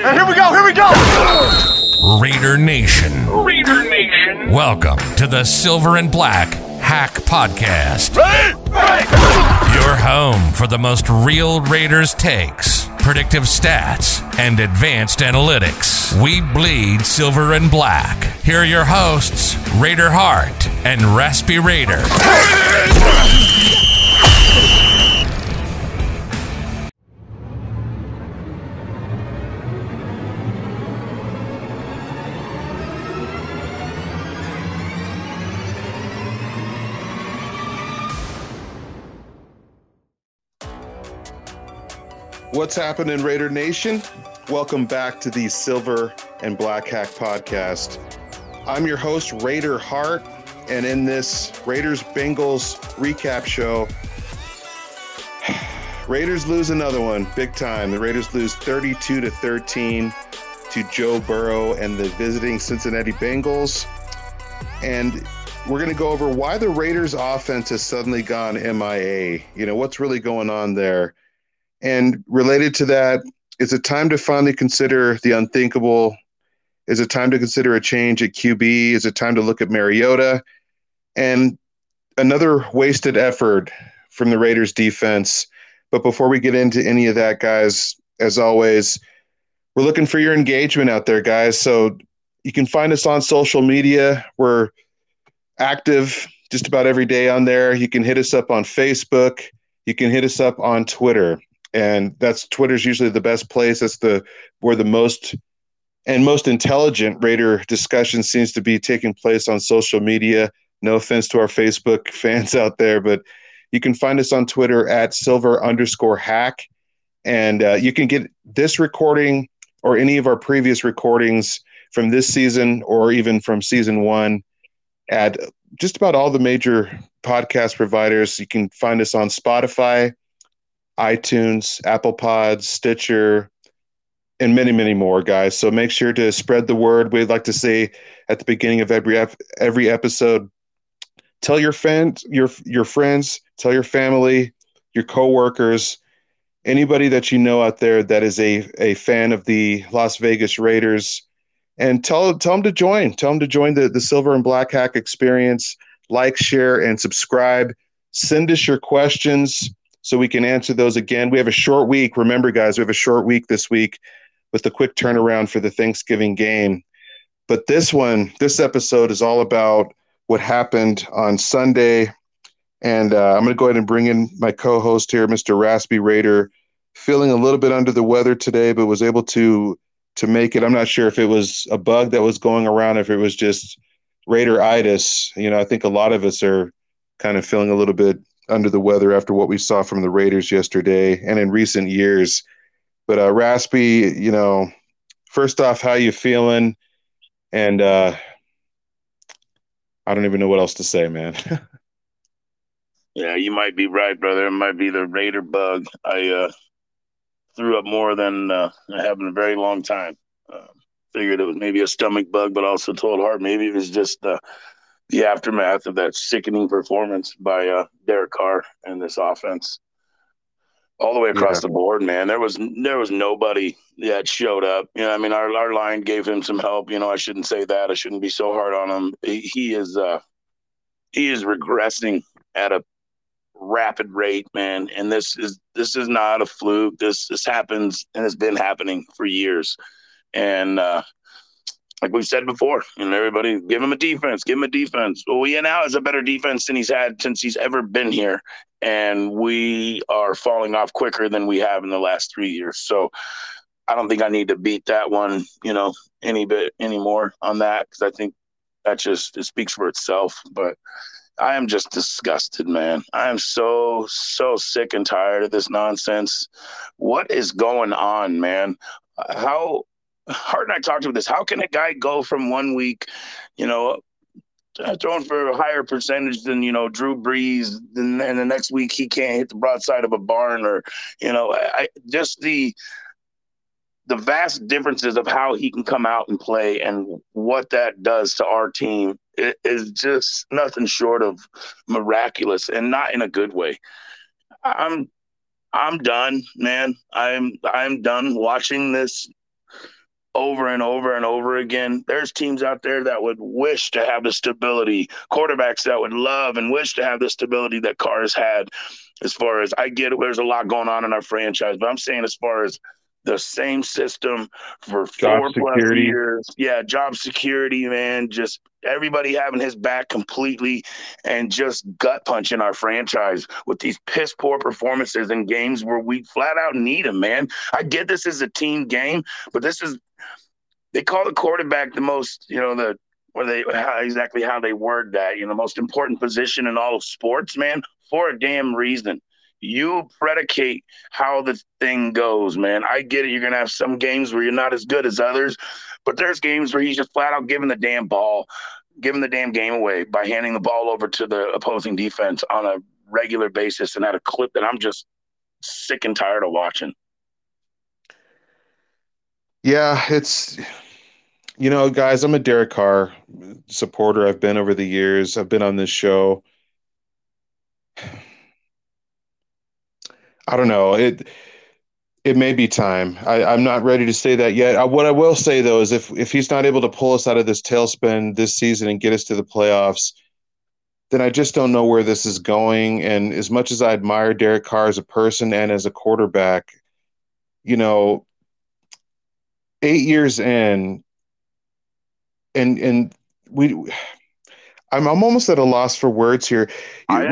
And here we go, here we go! Raider Nation. Raider Nation. Welcome to the Silver and Black Hack Podcast. Ready? Ready! Your home for the most real Raiders takes, predictive stats, and advanced analytics. We bleed silver and black. Here are your hosts, Raider Hart and Raspy Raider. What's happening, Raider Nation? Welcome back to the Silver and Black Hack Podcast. I'm your host, Raider Hart, and in this Raiders Bengals recap show, Raiders lose another one, big time. The Raiders lose 32 to 13 to Joe Burrow and the visiting Cincinnati Bengals. And we're going to go over why the Raiders offense has suddenly gone MIA. You know, what's really going on there? And related to that, is it time to finally consider the unthinkable? Is it time to consider a change at QB? Is it time to look at Mariota? And another wasted effort from the Raiders defense. But before we get into any of that, guys, as always, we're looking for your engagement out there, guys. So you can find us on social media. We're active just about every day on there. You can hit us up on Facebook. You can hit us up on Twitter and that's Twitter's usually the best place. That's the where the most and most intelligent Raider discussion seems to be taking place on social media. No offense to our Facebook fans out there, but you can find us on Twitter at silver underscore hack, and uh, you can get this recording or any of our previous recordings from this season or even from season one at just about all the major podcast providers. You can find us on Spotify iTunes, Apple Pods, Stitcher, and many, many more, guys. So make sure to spread the word. We'd like to say at the beginning of every every episode, tell your fans, your your friends, tell your family, your coworkers, anybody that you know out there that is a a fan of the Las Vegas Raiders, and tell tell them to join. Tell them to join the the Silver and Black Hack experience. Like, share, and subscribe. Send us your questions so we can answer those again. We have a short week. Remember, guys, we have a short week this week with the quick turnaround for the Thanksgiving game. But this one, this episode is all about what happened on Sunday. And uh, I'm going to go ahead and bring in my co host here, Mr. Raspy Raider, feeling a little bit under the weather today, but was able to to make it. I'm not sure if it was a bug that was going around, if it was just Raider itis. You know, I think a lot of us are kind of feeling a little bit under the weather after what we saw from the Raiders yesterday and in recent years. But uh, Raspy, you know, first off, how you feeling? And uh, I don't even know what else to say, man. yeah, you might be right, brother. It might be the Raider bug. I uh, threw up more than uh, I have in a very long time. Uh, figured it was maybe a stomach bug, but also told Hart maybe it was just uh, the aftermath of that sickening performance by uh, Derek Carr and this offense, all the way across yeah. the board, man. There was there was nobody that showed up. You know, I mean, our our line gave him some help. You know, I shouldn't say that. I shouldn't be so hard on him. He, he is uh, he is regressing at a rapid rate, man. And this is this is not a fluke. This this happens and it's been happening for years. And uh, like we've said before, and everybody give him a defense, give him a defense. Well, he now has a better defense than he's had since he's ever been here, and we are falling off quicker than we have in the last three years. So I don't think I need to beat that one, you know, any bit anymore on that because I think that just it speaks for itself. But I am just disgusted, man. I am so so sick and tired of this nonsense. What is going on, man? How Hart and I talked about this. How can a guy go from one week, you know, uh, throwing for a higher percentage than you know Drew Brees, and, and the next week he can't hit the broadside of a barn, or you know, I, just the the vast differences of how he can come out and play and what that does to our team is just nothing short of miraculous, and not in a good way. I'm I'm done, man. I'm I'm done watching this over and over and over again. There's teams out there that would wish to have the stability, quarterbacks that would love and wish to have the stability that Carr's had. As far as I get it, there's a lot going on in our franchise, but I'm saying as far as the same system for Job four plus security. years. Yeah, job security, man. Just everybody having his back completely and just gut punching our franchise with these piss poor performances in games where we flat out need him, man. I get this is a team game, but this is they call the quarterback the most, you know, the or they how, exactly how they word that, you know, most important position in all of sports, man, for a damn reason you predicate how the thing goes, man. I get it. You're gonna have some games where you're not as good as others, but there's games where he's just flat out giving the damn ball, giving the damn game away by handing the ball over to the opposing defense on a regular basis and at a clip that I'm just sick and tired of watching. Yeah, it's you know, guys, I'm a Derek Carr supporter. I've been over the years. I've been on this show. I don't know. It it may be time. I, I'm not ready to say that yet. I, what I will say though is if if he's not able to pull us out of this tailspin this season and get us to the playoffs, then I just don't know where this is going. And as much as I admire Derek Carr as a person and as a quarterback, you know, eight years in, and and we, I'm I'm almost at a loss for words here. I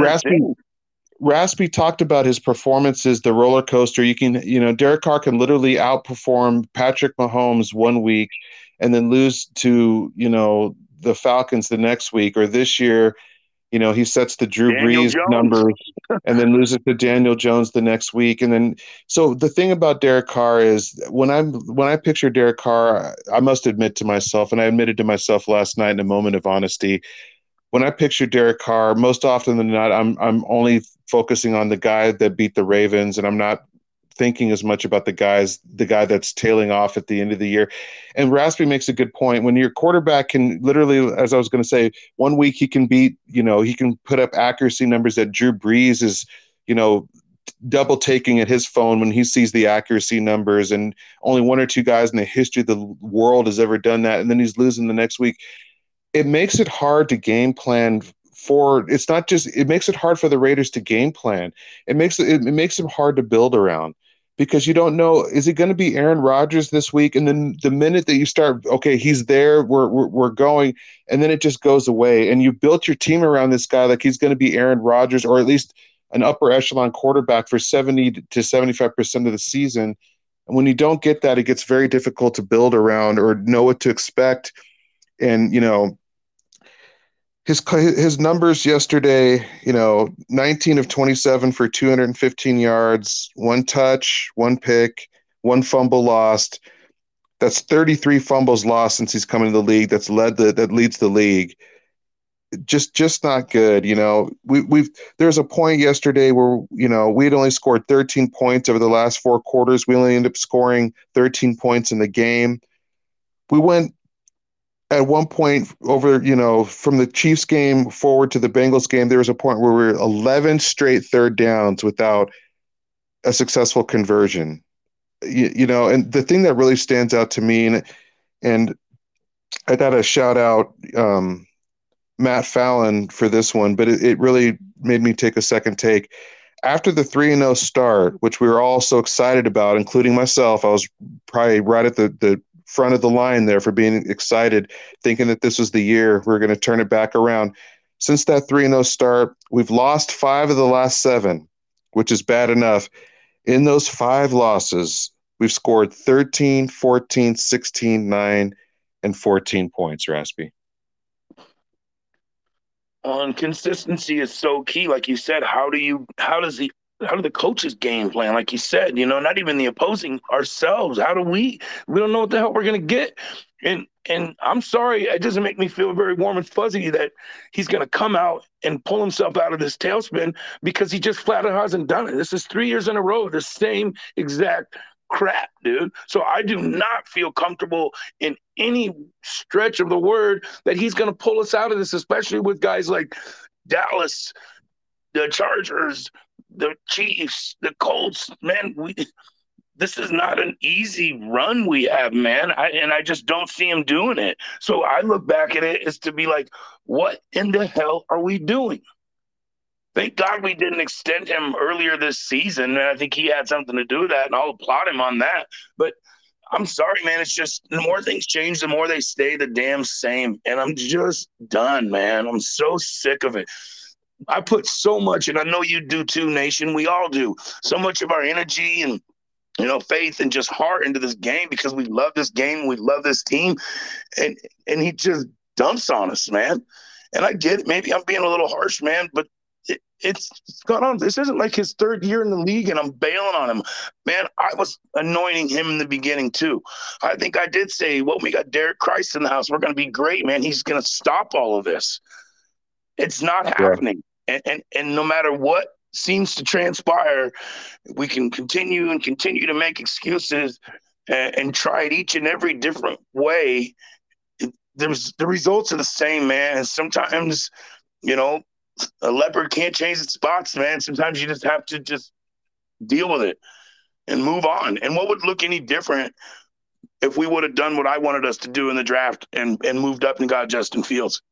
Raspy, talked about his performances, the roller coaster. You can, you know, Derek Carr can literally outperform Patrick Mahomes one week and then lose to, you know, the Falcons the next week. Or this year, you know, he sets the Drew Daniel Brees Jones. numbers and then loses to Daniel Jones the next week. And then, so the thing about Derek Carr is when I'm, when I picture Derek Carr, I must admit to myself, and I admitted to myself last night in a moment of honesty, when I picture Derek Carr, most often than not, I'm I'm only focusing on the guy that beat the Ravens, and I'm not thinking as much about the guys, the guy that's tailing off at the end of the year. And Raspy makes a good point. When your quarterback can literally, as I was going to say, one week he can beat, you know, he can put up accuracy numbers that Drew Brees is, you know, double taking at his phone when he sees the accuracy numbers and only one or two guys in the history of the world has ever done that and then he's losing the next week it makes it hard to game plan for it's not just it makes it hard for the Raiders to game plan. It makes it, it makes them hard to build around because you don't know is it going to be Aaron Rodgers this week? And then the minute that you start okay he's there we're, we're we're going and then it just goes away. And you built your team around this guy like he's going to be Aaron Rodgers or at least an upper echelon quarterback for 70 to 75% of the season. And when you don't get that it gets very difficult to build around or know what to expect. And you know his his numbers yesterday, you know, 19 of 27 for 215 yards, one touch, one pick, one fumble lost. That's 33 fumbles lost since he's come into the league. That's led the that leads the league. Just just not good, you know. We we've there's a point yesterday where you know we had only scored 13 points over the last four quarters. We only ended up scoring 13 points in the game. We went at one point over, you know, from the Chiefs game forward to the Bengals game, there was a point where we were 11 straight third downs without a successful conversion. You, you know, and the thing that really stands out to me, and, and I got to shout out um, Matt Fallon for this one, but it, it really made me take a second take. After the 3 0 start, which we were all so excited about, including myself, I was probably right at the, the front of the line there for being excited, thinking that this was the year we are going to turn it back around. Since that 3 0 start, we've lost five of the last seven, which is bad enough. In those five losses, we've scored 13, 14, 16, 9, and 14 points, Raspy. And consistency is so key. Like you said, how do you, how does the, how do the coaches game plan? Like you said, you know, not even the opposing ourselves. How do we? We don't know what the hell we're gonna get. And and I'm sorry, it doesn't make me feel very warm and fuzzy that he's gonna come out and pull himself out of this tailspin because he just flat out hasn't done it. This is three years in a row, the same exact crap, dude. So I do not feel comfortable in any stretch of the word that he's gonna pull us out of this, especially with guys like Dallas, the Chargers, the Chiefs, the Colts, man, we this is not an easy run we have, man. I, and I just don't see him doing it. So I look back at it as to be like, what in the hell are we doing? Thank God we didn't extend him earlier this season. And I think he had something to do with that, and I'll applaud him on that. But I'm sorry, man. It's just the more things change, the more they stay the damn same. And I'm just done, man. I'm so sick of it. I put so much, and I know you do too, Nation. We all do. So much of our energy and you know, faith and just heart into this game because we love this game, we love this team, and and he just dumps on us, man. And I get it. Maybe I'm being a little harsh, man, but it, it's, it's gone on. This isn't like his third year in the league, and I'm bailing on him, man. I was anointing him in the beginning too. I think I did say, "Well, we got Derek Christ in the house. We're going to be great, man. He's going to stop all of this." It's not happening. And, and and no matter what seems to transpire, we can continue and continue to make excuses and, and try it each and every different way. There's the results are the same, man. And sometimes, you know, a leopard can't change its spots, man. Sometimes you just have to just deal with it and move on. And what would look any different if we would have done what I wanted us to do in the draft and and moved up and got Justin Fields?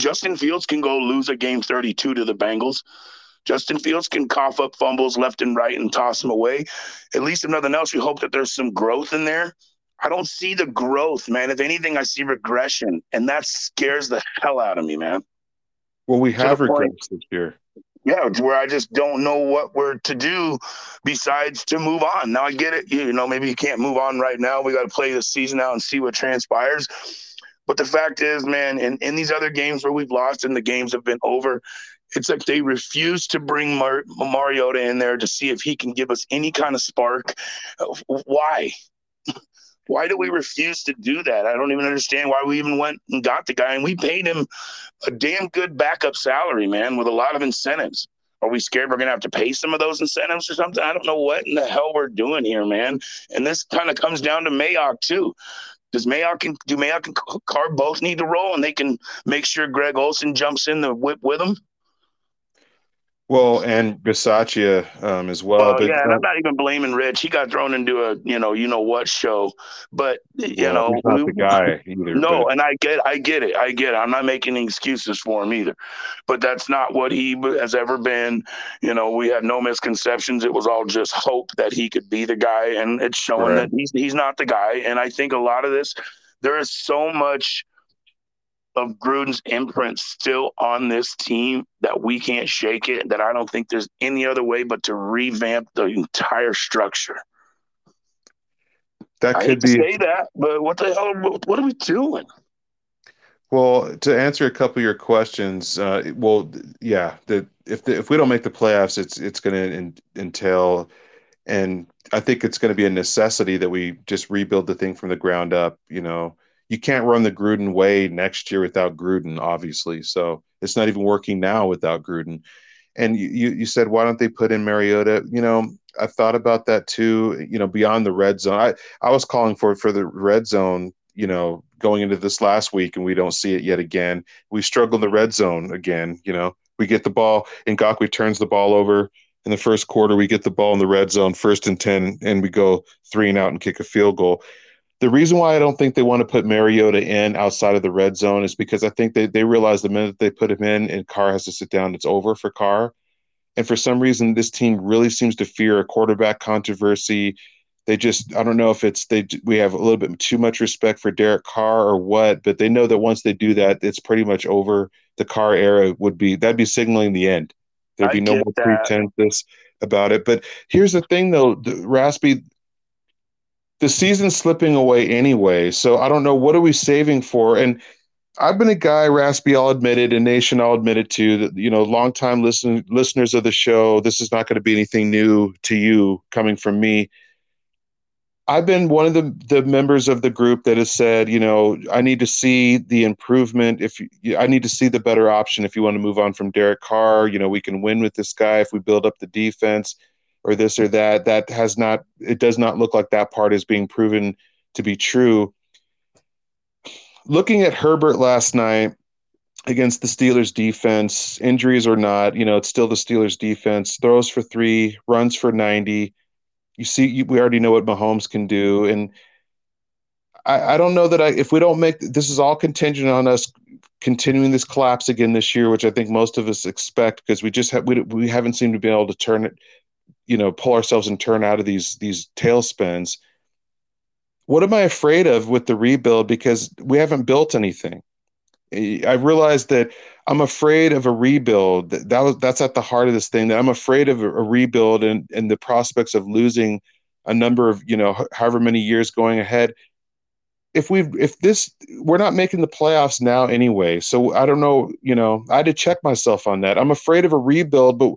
Justin Fields can go lose a game 32 to the Bengals. Justin Fields can cough up fumbles left and right and toss them away. At least if nothing else, we hope that there's some growth in there. I don't see the growth, man. If anything, I see regression, and that scares the hell out of me, man. Well, we have regressed this year. Yeah, where I just don't know what we're to do besides to move on. Now I get it. You know, maybe you can't move on right now. We got to play the season out and see what transpires. But the fact is, man, in, in these other games where we've lost and the games have been over, it's like they refuse to bring Mar- Mariota in there to see if he can give us any kind of spark. Uh, why? Why do we refuse to do that? I don't even understand why we even went and got the guy and we paid him a damn good backup salary, man, with a lot of incentives. Are we scared we're going to have to pay some of those incentives or something? I don't know what in the hell we're doing here, man. And this kind of comes down to Mayock, too. Does Mayock and do Mayock and Carr both need to roll and they can make sure Greg Olson jumps in the whip with them? Well, and Bisaccia um, as well. but, yeah, and I'm not even blaming Rich. He got thrown into a you know you know what show, but you yeah, know not we, the guy either. No, but. and I get I get it. I get it. I'm not making excuses for him either, but that's not what he has ever been. You know, we had no misconceptions. It was all just hope that he could be the guy, and it's showing right. that he's he's not the guy. And I think a lot of this, there is so much of Gruden's imprint still on this team that we can't shake it. That I don't think there's any other way but to revamp the entire structure. That I could be say that, but what the hell? What are we doing? Well, to answer a couple of your questions, uh, well, yeah, the, if the, if we don't make the playoffs, it's it's going to entail, and I think it's going to be a necessity that we just rebuild the thing from the ground up. You know, you can't run the Gruden way next year without Gruden, obviously. So it's not even working now without Gruden. And you, you, you said, why don't they put in Mariota? You know, I thought about that too. You know, beyond the red zone, I, I was calling for for the red zone. You know, going into this last week, and we don't see it yet again. We struggle in the red zone again. You know, we get the ball, and Ngakoue turns the ball over in the first quarter. We get the ball in the red zone, first and ten, and we go three and out and kick a field goal the reason why I don't think they want to put Mariota in outside of the red zone is because I think they, they realize the minute they put him in and Carr has to sit down, it's over for Carr. And for some reason, this team really seems to fear a quarterback controversy. They just, I don't know if it's they we have a little bit too much respect for Derek Carr or what, but they know that once they do that, it's pretty much over. The Carr era would be that'd be signaling the end. There'd be I no more that. pretense about it. But here's the thing, though, Raspy the season's slipping away anyway. So I don't know what are we saving for. And I've been a guy, Raspy, I'll admit it, and Nation, I'll admit it too, that, you know, longtime listen, listeners of the show, this is not going to be anything new to you coming from me. I've been one of the, the members of the group that has said, you know, I need to see the improvement. If you, I need to see the better option if you want to move on from Derek Carr, you know, we can win with this guy if we build up the defense or this or that. That has not, it does not look like that part is being proven to be true. Looking at Herbert last night against the Steelers defense, injuries or not, you know, it's still the Steelers defense, throws for three, runs for 90. You see, you, we already know what Mahomes can do, and I, I don't know that I if we don't make this is all contingent on us continuing this collapse again this year, which I think most of us expect because we just have we, we haven't seemed to be able to turn it, you know, pull ourselves and turn out of these these tailspins. What am I afraid of with the rebuild? Because we haven't built anything. I realized that I'm afraid of a rebuild. That was that's at the heart of this thing. That I'm afraid of a, a rebuild and and the prospects of losing a number of you know however many years going ahead. If we if this we're not making the playoffs now anyway, so I don't know. You know, I had to check myself on that. I'm afraid of a rebuild, but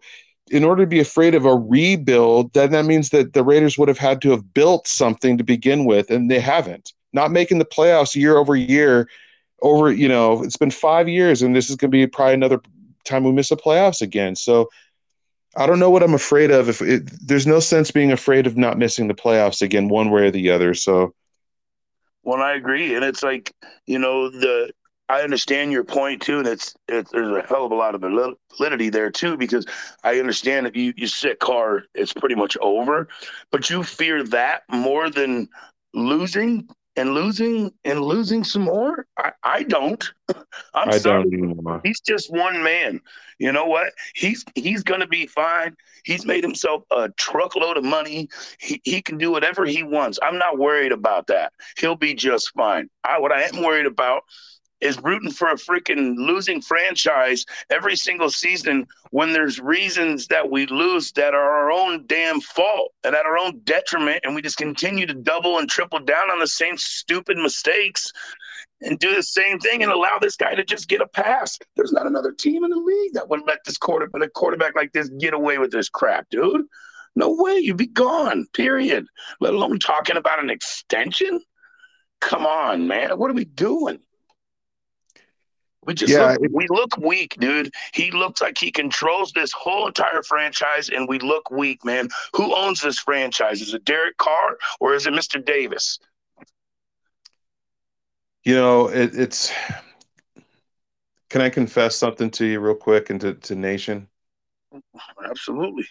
in order to be afraid of a rebuild, then that means that the Raiders would have had to have built something to begin with, and they haven't. Not making the playoffs year over year over, you know, it's been five years, and this is going to be probably another time we miss the playoffs again. So I don't know what I'm afraid of. If it, there's no sense being afraid of not missing the playoffs again, one way or the other. So, well, I agree, and it's like you know the I understand your point too, and it's, it's there's a hell of a lot of validity there too because I understand if you you sit Carr, it's pretty much over, but you fear that more than losing and losing and losing some more? I, I don't. I'm I sorry. Don't he's just one man. You know what? He's he's gonna be fine. He's made himself a truckload of money. He he can do whatever he wants. I'm not worried about that. He'll be just fine. I what I am worried about is rooting for a freaking losing franchise every single season when there's reasons that we lose that are our own damn fault and at our own detriment and we just continue to double and triple down on the same stupid mistakes and do the same thing and allow this guy to just get a pass. There's not another team in the league that would let this quarterback, a quarterback like this get away with this crap, dude. No way, you'd be gone, period. Let alone talking about an extension. Come on, man. What are we doing? We just yeah, look, it, we look weak, dude. He looks like he controls this whole entire franchise, and we look weak, man. Who owns this franchise? Is it Derek Carr or is it Mr. Davis? You know, it, it's. Can I confess something to you real quick and to, to Nation? Absolutely.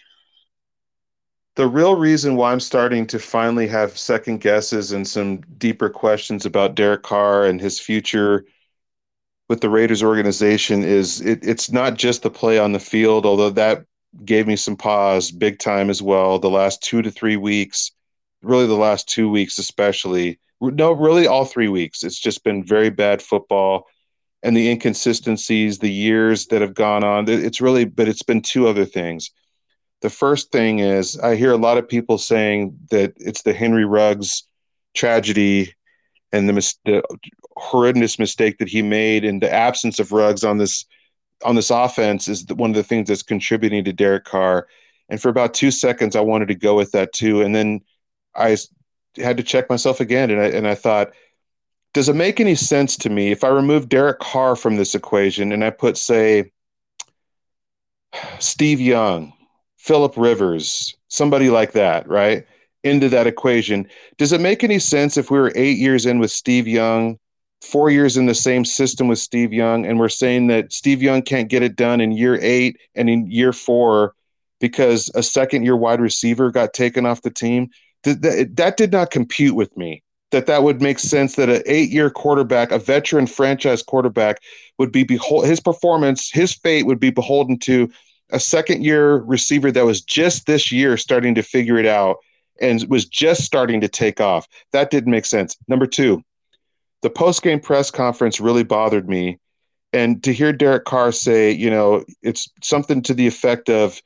The real reason why I'm starting to finally have second guesses and some deeper questions about Derek Carr and his future with the Raiders organization is it, it's not just the play on the field, although that gave me some pause big time as well. The last two to three weeks, really the last two weeks especially, no, really all three weeks. It's just been very bad football and the inconsistencies, the years that have gone on. It's really, but it's been two other things. The first thing is I hear a lot of people saying that it's the Henry Ruggs tragedy and the, the horrendous mistake that he made in the absence of Ruggs on this on this offense is one of the things that's contributing to Derek Carr. And for about two seconds, I wanted to go with that too, and then I had to check myself again, and I and I thought, does it make any sense to me if I remove Derek Carr from this equation and I put say Steve Young, Philip Rivers, somebody like that, right? into that equation. Does it make any sense if we were eight years in with Steve Young, four years in the same system with Steve Young, and we're saying that Steve Young can't get it done in year eight and in year four because a second year wide receiver got taken off the team? That, that did not compute with me. That that would make sense that an eight year quarterback, a veteran franchise quarterback, would be behold his performance, his fate would be beholden to a second year receiver that was just this year starting to figure it out and was just starting to take off. That didn't make sense. Number two, the post game press conference really bothered me. And to hear Derek Carr say, you know, it's something to the effect of,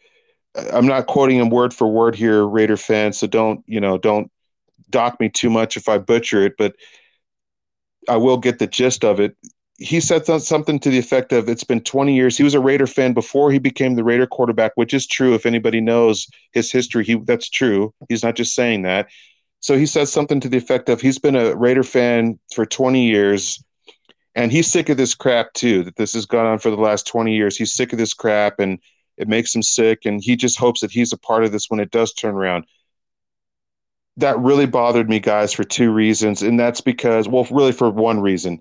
I'm not quoting him word for word here, Raider fan. so don't, you know, don't dock me too much if I butcher it, but I will get the gist of it he said something to the effect of it's been 20 years he was a raider fan before he became the raider quarterback which is true if anybody knows his history he that's true he's not just saying that so he said something to the effect of he's been a raider fan for 20 years and he's sick of this crap too that this has gone on for the last 20 years he's sick of this crap and it makes him sick and he just hopes that he's a part of this when it does turn around that really bothered me guys for two reasons and that's because well really for one reason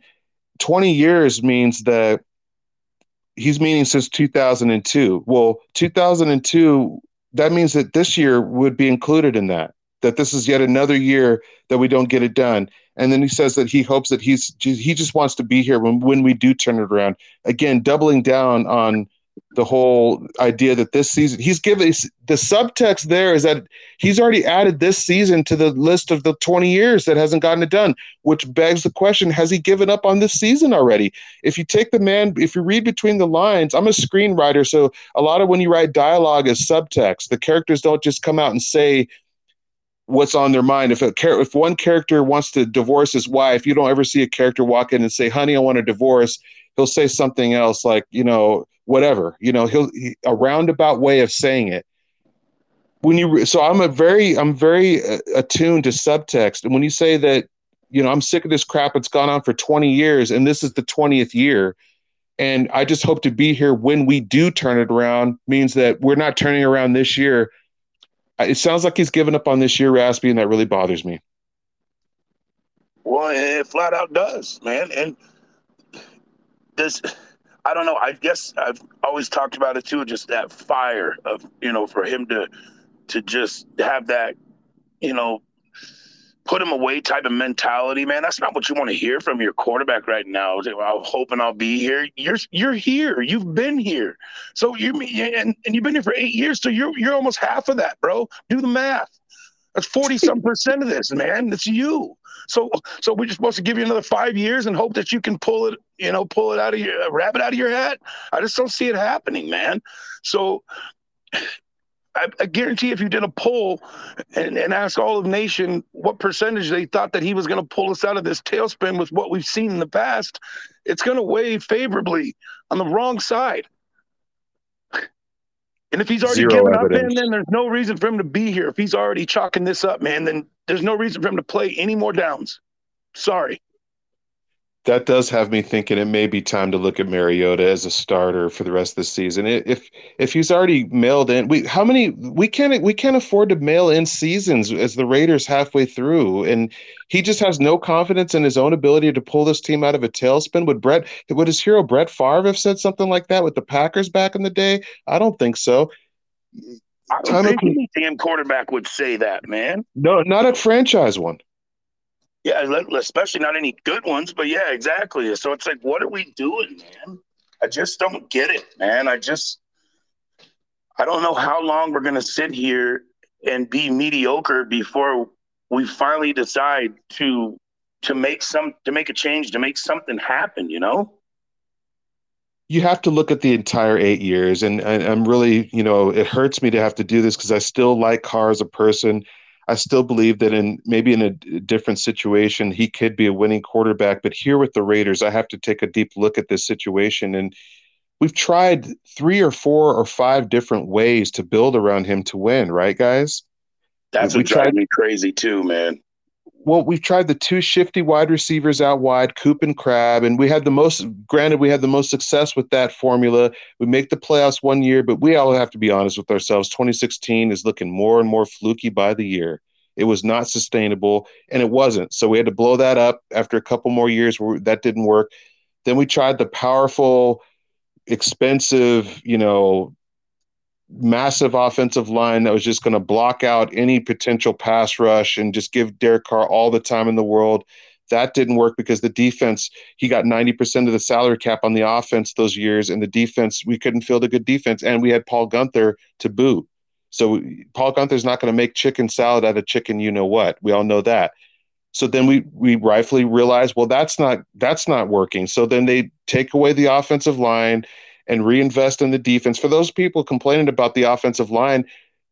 20 years means that he's meaning since 2002. Well, 2002, that means that this year would be included in that. That this is yet another year that we don't get it done. And then he says that he hopes that he's he just wants to be here when when we do turn it around. Again, doubling down on the whole idea that this season he's given the subtext there is that he's already added this season to the list of the 20 years that hasn't gotten it done which begs the question has he given up on this season already if you take the man if you read between the lines i'm a screenwriter so a lot of when you write dialogue is subtext the characters don't just come out and say what's on their mind. If a char- if one character wants to divorce his wife you don't ever see a character walk in and say honey i want a divorce he'll say something else like you know whatever you know he'll he, a roundabout way of saying it. When you so i'm a very i'm very uh, attuned to subtext. And when you say that you know i'm sick of this crap it's gone on for 20 years and this is the 20th year and i just hope to be here when we do turn it around means that we're not turning around this year it sounds like he's given up on this year raspy and that really bothers me well it flat out does man and this I don't know. I guess I've always talked about it too. Just that fire of you know for him to to just have that you know put him away type of mentality, man. That's not what you want to hear from your quarterback right now. I'm hoping I'll be here. You're you're here. You've been here. So you and, and you've been here for eight years. So you're you're almost half of that, bro. Do the math. That's 40 some percent of this, man. It's you. So so we're just supposed to give you another five years and hope that you can pull it, you know, pull it out of your rabbit out of your hat. I just don't see it happening, man. So I, I, guarantee if you did a poll and, and ask all of nation what percentage they thought that he was going to pull us out of this tailspin with what we've seen in the past, it's going to weigh favorably on the wrong side. And if he's already Zero given evidence. up in, then there's no reason for him to be here. If he's already chalking this up, man, then there's no reason for him to play any more downs. Sorry. That does have me thinking it may be time to look at Mariota as a starter for the rest of the season. If if he's already mailed in, we how many we can't we can't afford to mail in seasons as the Raiders halfway through, and he just has no confidence in his own ability to pull this team out of a tailspin. Would Brett would his hero Brett Favre have said something like that with the Packers back in the day? I don't think so. I don't think any damn quarterback would say that, man. No, not a franchise one. Yeah, especially not any good ones, but yeah, exactly. So it's like, what are we doing, man? I just don't get it, man. I just, I don't know how long we're gonna sit here and be mediocre before we finally decide to to make some to make a change to make something happen. You know you have to look at the entire eight years and, and i'm really you know it hurts me to have to do this because i still like carr as a person i still believe that in maybe in a different situation he could be a winning quarterback but here with the raiders i have to take a deep look at this situation and we've tried three or four or five different ways to build around him to win right guys? That's we what drives me crazy too man well, we've tried the two shifty wide receivers out wide, Coop and Crab, and we had the most. Granted, we had the most success with that formula. We make the playoffs one year, but we all have to be honest with ourselves. 2016 is looking more and more fluky by the year. It was not sustainable, and it wasn't. So we had to blow that up after a couple more years where that didn't work. Then we tried the powerful, expensive, you know, massive offensive line that was just going to block out any potential pass rush and just give Derek Carr all the time in the world. That didn't work because the defense, he got 90% of the salary cap on the offense those years, and the defense, we couldn't field a good defense, and we had Paul Guenther to boot. So Paul Guenther's not going to make chicken salad out of chicken, you know what? We all know that. So then we we rightfully realize, well, that's not that's not working. So then they take away the offensive line and reinvest in the defense. For those people complaining about the offensive line,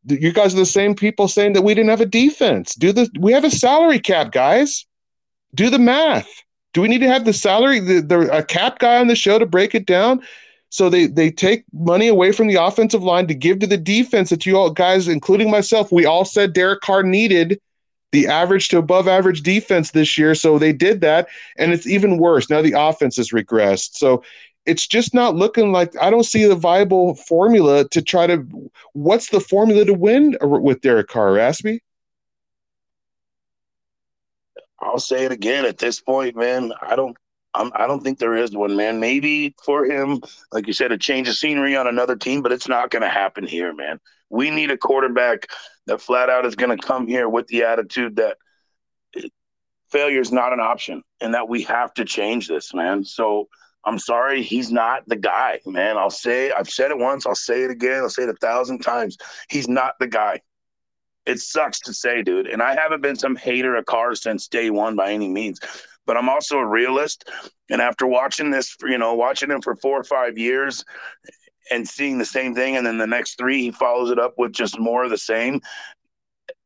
you guys are the same people saying that we didn't have a defense. Do the we have a salary cap, guys? Do the math. Do we need to have the salary the, the a cap guy on the show to break it down? So they they take money away from the offensive line to give to the defense that you all guys, including myself, we all said Derek Carr needed the average to above average defense this year. So they did that, and it's even worse. Now the offense has regressed. So it's just not looking like I don't see the viable formula to try to. What's the formula to win with Derek Carr? Ask me. I'll say it again. At this point, man, I don't, I'm, I do not think there is one, man. Maybe for him, like you said, a change of scenery on another team, but it's not going to happen here, man. We need a quarterback that flat out is going to come here with the attitude that eh, failure is not an option and that we have to change this, man. So I'm sorry, he's not the guy, man. I'll say, I've said it once, I'll say it again, I'll say it a thousand times. He's not the guy. It sucks to say, dude. And I haven't been some hater of cars since day one by any means but I'm also a realist. And after watching this, you know, watching him for four or five years and seeing the same thing, and then the next three, he follows it up with just more of the same.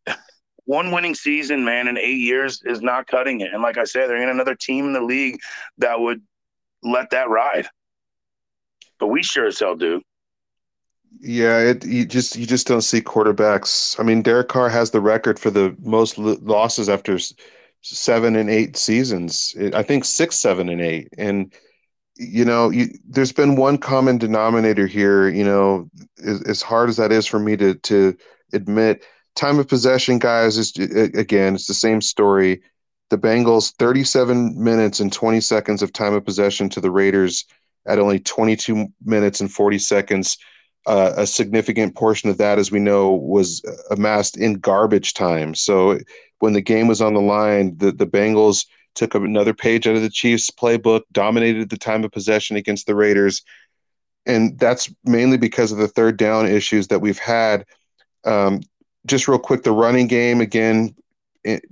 One winning season, man, in eight years is not cutting it. And like I said, there ain't another team in the league that would let that ride. But we sure as hell do. Yeah, it you just you just don't see quarterbacks. I mean, Derek Carr has the record for the most losses after seven and eight seasons. I think six, seven, and eight. And you know, you, there's been one common denominator here. You know, as, as hard as that is for me to to admit, time of possession, guys, is again, it's the same story. The Bengals 37 minutes and 20 seconds of time of possession to the Raiders at only 22 minutes and 40 seconds. Uh, a significant portion of that, as we know, was amassed in garbage time. So when the game was on the line, the, the Bengals took another page out of the Chiefs playbook, dominated the time of possession against the Raiders. And that's mainly because of the third down issues that we've had. Um, just real quick, the running game, again, it,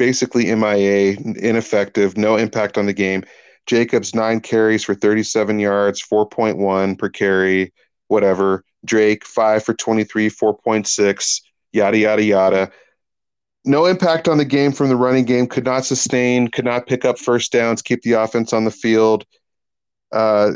basically MIA, ineffective, no impact on the game. Jacobs, nine carries for 37 yards, 4.1 per carry, whatever. Drake, five for 23, 4.6, yada, yada, yada no impact on the game from the running game. Could not sustain. Could not pick up first downs. Keep the offense on the field. Uh,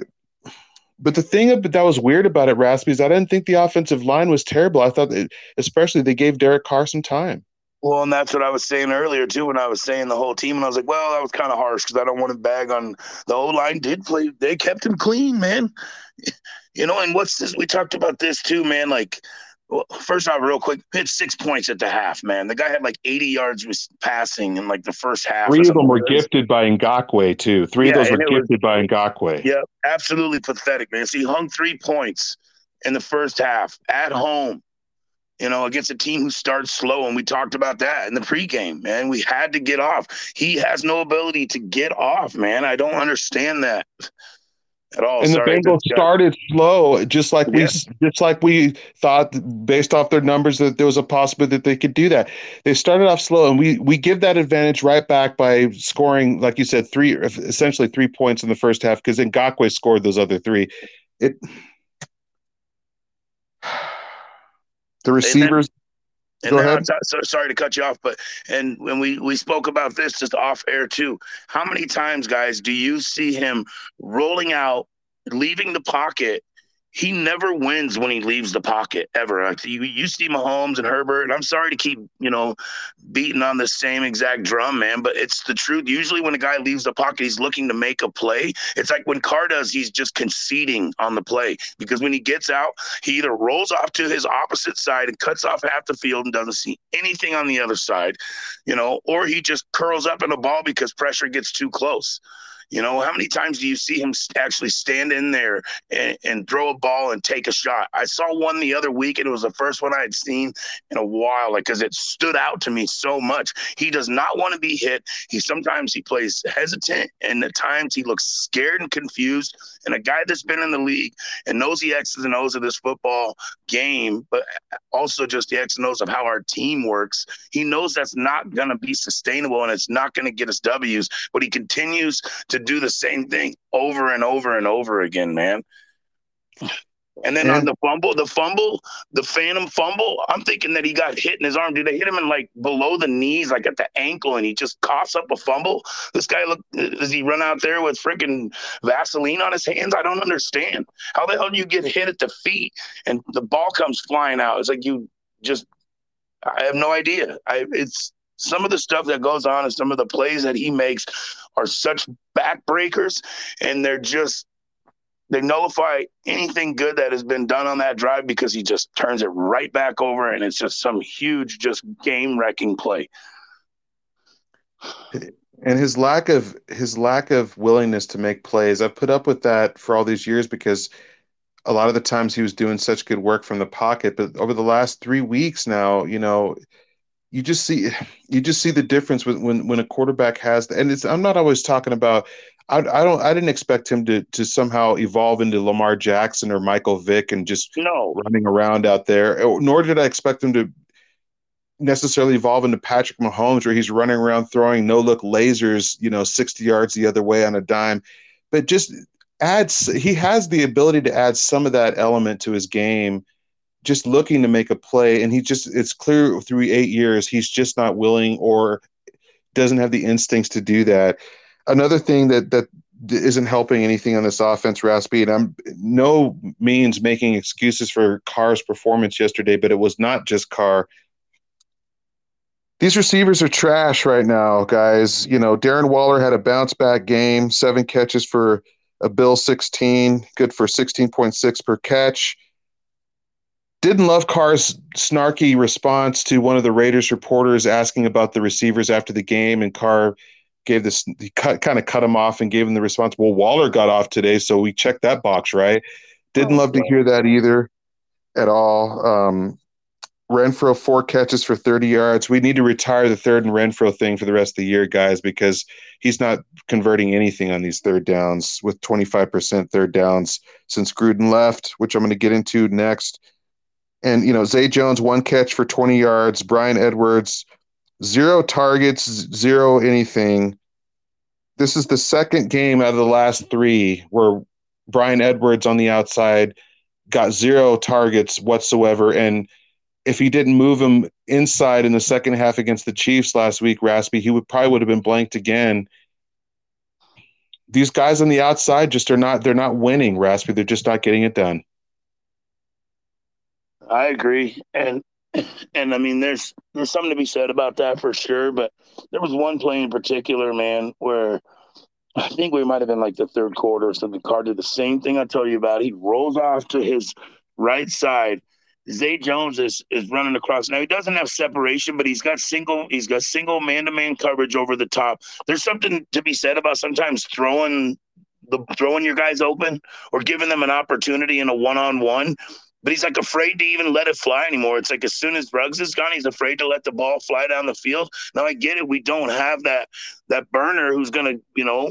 but the thing that was weird about it, Raspy, is I didn't think the offensive line was terrible. I thought, that, especially, they gave Derek Carr some time. Well, and that's what I was saying earlier too. When I was saying the whole team, and I was like, "Well, that was kind of harsh because I don't want to bag on the O line. Did play? They kept him clean, man. You know, and what's this? We talked about this too, man. Like well, first off, real quick, hit six points at the half, man. The guy had like 80 yards was passing in like the first half. Three of them were gifted by Ngakoue too. Three yeah, of those were gifted was, by Ngakoue. Yeah, absolutely pathetic, man. So he hung three points in the first half at home, you know, against a team who starts slow. And we talked about that in the pregame, man. We had to get off. He has no ability to get off, man. I don't understand that at all. And Sorry, the Bengals started slow, just like yeah. we just like we thought, based off their numbers, that there was a possibility that they could do that. They started off slow, and we we give that advantage right back by scoring, like you said, three essentially three points in the first half because Ngakoue scored those other three. It the receivers. And Go ahead. so, sorry to cut you off, but and when we we spoke about this just off air too. How many times, guys, do you see him rolling out, leaving the pocket, he never wins when he leaves the pocket ever. You, you see Mahomes and Herbert, and I'm sorry to keep you know beating on the same exact drum, man, but it's the truth. Usually, when a guy leaves the pocket, he's looking to make a play. It's like when Carr does, he's just conceding on the play because when he gets out, he either rolls off to his opposite side and cuts off half the field and doesn't see anything on the other side, you know, or he just curls up in a ball because pressure gets too close. You know, how many times do you see him actually stand in there and, and, throw a ball and take a shot? I saw one the other week, and it was the first one I had seen in a while, like because it stood out to me so much. He does not want to be hit. He sometimes he plays hesitant, and at times he looks scared and confused. And a guy that's been in the league and knows the X's and O's of this football game, but uh, also just the X and O's of how our team works, he knows that's not going to be sustainable and it's not going to get us W's. But he continues to do the same thing over and over and over again, man. And then on the fumble, the fumble, the phantom fumble, I'm thinking that he got hit in his arm. Did they hit him in like below the knees, like at the ankle, and he just coughs up a fumble? This guy look does he run out there with freaking Vaseline on his hands? I don't understand. How the hell do you get hit at the feet and the ball comes flying out? It's like you just I have no idea. I it's some of the stuff that goes on and some of the plays that he makes are such backbreakers and they're just they nullify anything good that has been done on that drive because he just turns it right back over and it's just some huge just game wrecking play And his lack of his lack of willingness to make plays, I've put up with that for all these years because a lot of the times he was doing such good work from the pocket. But over the last three weeks now, you know, you just see you just see the difference when when, when a quarterback has and it's I'm not always talking about I, I don't I didn't expect him to to somehow evolve into Lamar Jackson or Michael Vick and just no running around out there. Eh, nor did I expect him to necessarily evolve into Patrick Mahomes where he's running around throwing no look lasers, you know, 60 yards the other way on a dime. But just adds he has the ability to add some of that element to his game just looking to make a play and he just it's clear through 8 years he's just not willing or doesn't have the instincts to do that another thing that that isn't helping anything on this offense, Raspy, and I'm no means making excuses for Carr's performance yesterday, but it was not just Carr. These receivers are trash right now, guys. You know, Darren Waller had a bounce back game, seven catches for a bill 16, good for 16.6 per catch. Didn't love Carr's snarky response to one of the Raiders reporters asking about the receivers after the game, and Carr gave this he cut kind of cut him off and gave him the response. Well, Waller got off today, so we checked that box, right? Didn't oh, love to hear that either at all. Um, Renfrow four catches for 30 yards. We need to retire the third and Renfrow thing for the rest of the year, guys, because he's not converting anything on these third downs with 25% third downs since Gruden left, which I'm going to get into next. And you know, Zay Jones one catch for 20 yards. Bryan Edwards zero targets, zero anything. This is the second game out of the last three where Bryan Edwards on the outside got zero targets whatsoever. And if he didn't move him inside in the second half against the Chiefs last week, Raspy, he would probably would have been blanked again. These guys on the outside just are not they're not winning, Raspy. They're just not getting it done. I agree. And and I mean, there's there's something to be said about that for sure. But there was one play in particular, man, where I think we might have been like the third quarter or something. Carr did the same thing I told you about. He rolls off to his right side. Zay Jones is is running across. Now he doesn't have separation, but he's got single he's got single man to man coverage over the top. There's something to be said about sometimes throwing the throwing your guys open or giving them an opportunity in a one on one but he's like afraid to even let it fly anymore. It's like as soon as Ruggs is gone, he's afraid to let the ball fly down the field. Now I get it. We don't have that that burner who's gonna, you know,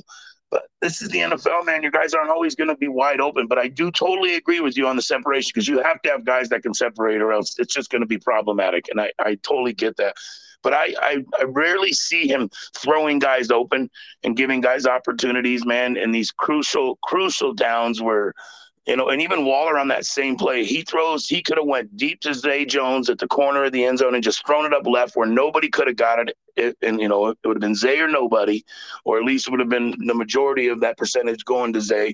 but this is the NFL, man. Your guys aren't always going to be wide open. But I do totally agree with you on the separation because you have to have guys that can separate, or else it's just going to be problematic. And I, I totally get that. But I, I, I rarely see him throwing guys open and giving guys opportunities, man, in these crucial, crucial downs where you know, and even Waller on that same play, he throws, he could have went deep to Zay Jones at the corner of the end zone and just thrown it up left where nobody could have got it. it and, you know, it would have been Zay or nobody, or at least it would have been the majority of that percentage going to Zay.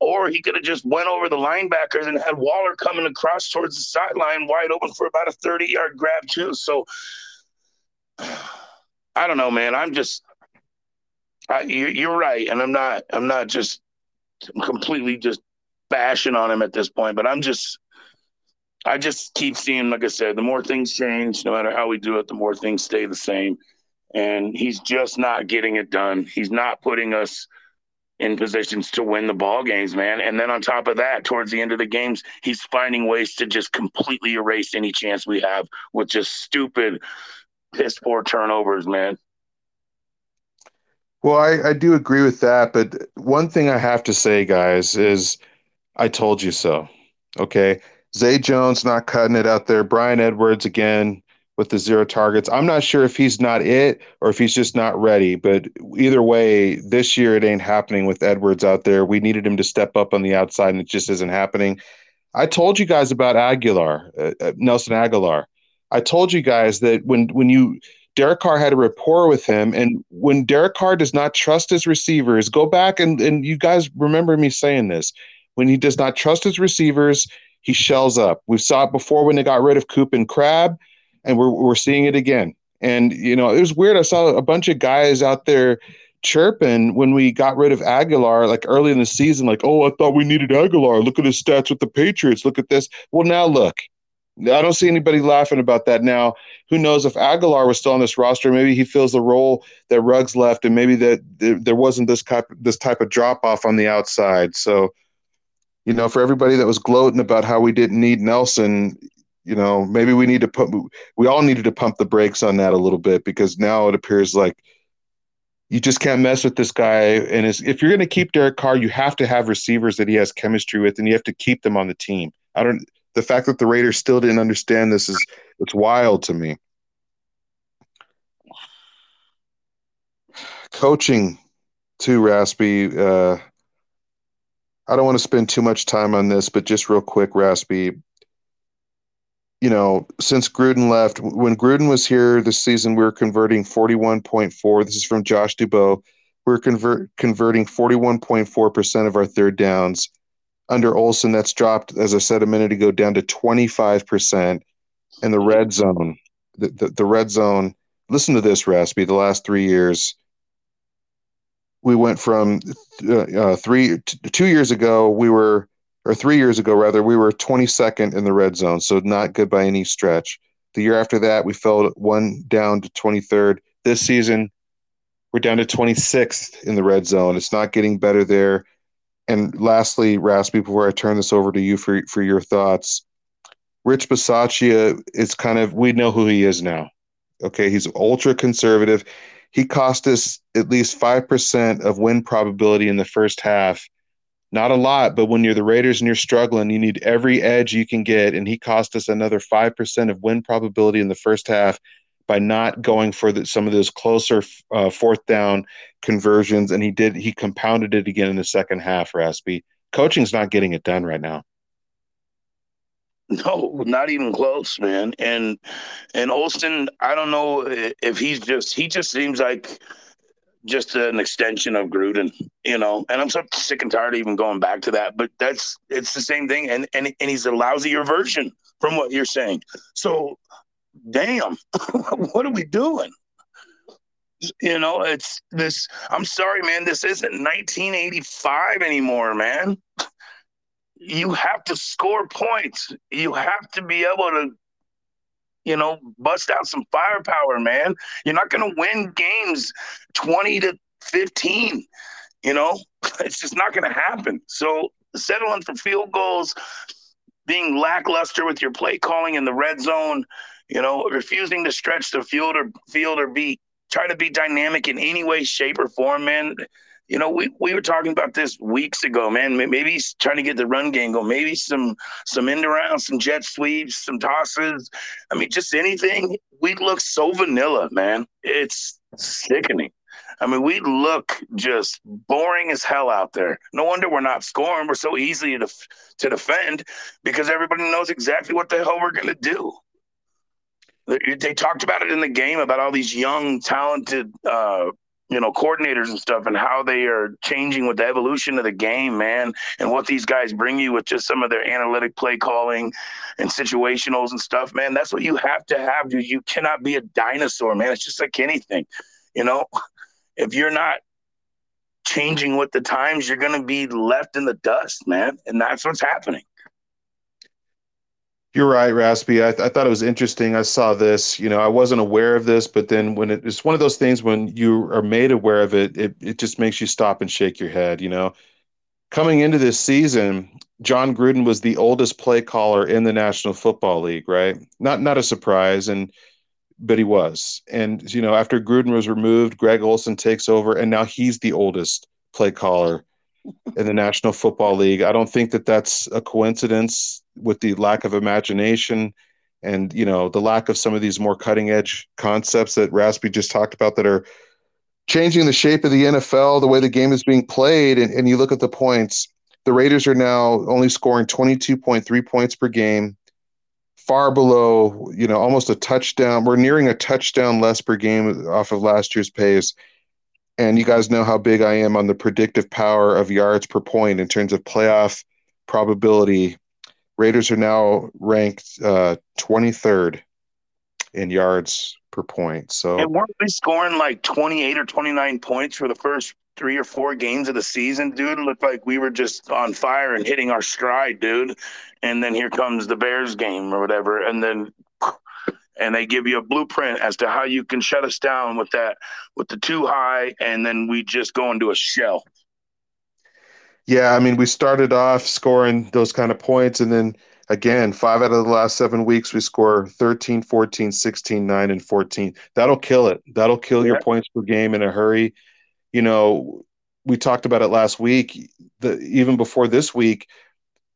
Or he could have just went over the linebackers and had Waller coming across towards the sideline wide open for about a 30 yard grab, too. So I don't know, man. I'm just, I, you're, right. And I'm not, I'm not just I'm completely just bashing on him at this point, but I'm just I just keep seeing, like I said, the more things change, no matter how we do it, the more things stay the same. And he's just not getting it done. He's not putting us in positions to win the ball games, man. And then on top of that, towards the end of the games, he's finding ways to just completely erase any chance we have with just stupid, piss poor turnovers, man. Well, I, I do agree with that, but one thing I have to say, guys, is – I told you so. Okay. Zay Jones not cutting it out there. Bryan Edwards again with the zero targets. I'm not sure if he's not it or if he's just not ready, but either way, this year it ain't happening with Edwards out there. We needed him to step up on the outside and it just isn't happening. I told you guys about Agholor, uh, uh Nelson Agholor. I told you guys that when when you Derek Carr had a rapport with him, and when Derek Carr does not trust his receivers, go back and and you guys remember me saying this. When he does not trust his receivers, he shells up. We saw it before when they got rid of Coop and Crab, and we're we're seeing it again. And you know, it was weird. I saw a bunch of guys out there chirping when we got rid of Agholor, like early in the season, like, oh, I thought we needed Agholor. Look at his stats with the Patriots. Look at this. Well, now look, I don't see anybody laughing about that now. Who knows if Agholor was still on this roster? Maybe he feels the role that Ruggs left, and maybe that there wasn't this type this type of drop off on the outside. So, you know, for everybody that was gloating about how we didn't need Nelson, you know, maybe we need to put we all needed to pump the brakes on that a little bit because now it appears like you just can't mess with this guy. And if you're going to keep Derek Carr, you have to have receivers that he has chemistry with, and you have to keep them on the team. I don't. The fact that the Raiders still didn't understand this is it's wild to me. Coaching, too, Raspy. Uh, I don't want to spend too much time on this, but just real quick, Raspy you know, since Gruden left, when Gruden was here this season, we were converting 41.4. This is from Josh Dubow. We are convert, converting 41.4% of our third downs. Under Olson, that's dropped, as I said a minute ago, down to 25%. And the red zone, the, the, the red zone, listen to this, Raspy, the last three years, we went from uh, uh, three, t- two years ago, we were or three years ago rather, we were 22nd in the red zone, so not good by any stretch. The year after that, we fell one down to 23rd. This season, we're down to 26th in the red zone. It's not getting better there. And lastly, Raspy, before I turn this over to you for for your thoughts, Rich Bisaccia is kind of we know who he is now. Okay, he's ultra conservative. He cost us at least five percent of win probability in the first half not a lot, but when you're the Raiders and you're struggling, you need every edge you can get. And he cost us another 5% of win probability in the first half by not going for the, some of those closer uh, fourth down conversions. And he did, he compounded it again in the second half, Raspy. Coaching's not getting it done right now. No, not even close, man. And and Olson, I don't know if he's just he just seems like just an extension of Gruden, you know. And I'm so sick and tired of even going back to that. But that's it's the same thing, and and and he's a lousier version from what you're saying. So, damn, what are we doing? You know, it's this. I'm sorry, man. This isn't 1985 anymore, man. You have to score points. You have to be able to you know, bust out some firepower, man. You're not going to win games 20 to 15. You know, it's just not going to happen. So settling for field goals, being lackluster with your play calling in the red zone, you know, refusing to stretch the field or field or be try to be dynamic in any way, shape, or form, man you know, we, we were talking about this weeks ago, man. Maybe he's trying to get the run game going. Maybe some some end around, some jet sweeps, some tosses. I mean, just anything. We look so vanilla, man. It's sickening. I mean, we look just boring as hell out there. No wonder we're not scoring. We're so easy to to defend because everybody knows exactly what the hell we're going to do. They, they, talked about it in the game about all these young, talented uh, you know, coordinators and stuff and how they are changing with the evolution of the game, man, and what these guys bring you with just some of their analytic play calling and situationals and stuff, man. That's what you have to have, dude. You cannot be a dinosaur, man. It's just like anything, you know. If you're not changing with the times, you're going to be left in the dust, man. And that's what's happening. You're right, Raspy. I, th- I, thought it was interesting. I saw this. You know, I wasn't aware of this, but then when it, it's one of those things when you are made aware of it, it, it just makes you stop and shake your head. You know, coming into this season, Jon Gruden was the oldest play caller in the National Football League, right? Not not a surprise, and but he was. And you know, after Gruden was removed, Greg Olson takes over, and now he's the oldest play caller in the National Football League. I don't think that that's a coincidence with the lack of imagination and you know the lack of some of these more cutting edge concepts that Raspy just talked about that are changing the shape of the NFL, the way the game is being played, and, and you look at the points. The Raiders are now only scoring 22.3 points per game, far below, you know, almost a touchdown. We're nearing a touchdown less per game off of last year's pace. And you guys know how big I am on the predictive power of yards per point in terms of playoff probability. Raiders are now ranked uh, 23rd in yards per point. So and weren't we scoring like 28 or 29 points for the first three or four games of the season, dude, it looked like we were just on fire and hitting our stride, dude. And then here comes the Bears game or whatever, and then and they give you a blueprint as to how you can shut us down with that with the two high, and then we just go into a shell. Yeah, I mean, we started off scoring those kind of points, and then again, five out of the last seven weeks, we score 13, 14, 16, 9, and 14. That'll kill it. That'll kill yeah. your points per game in a hurry. You know, we talked about it last week. The, even before this week,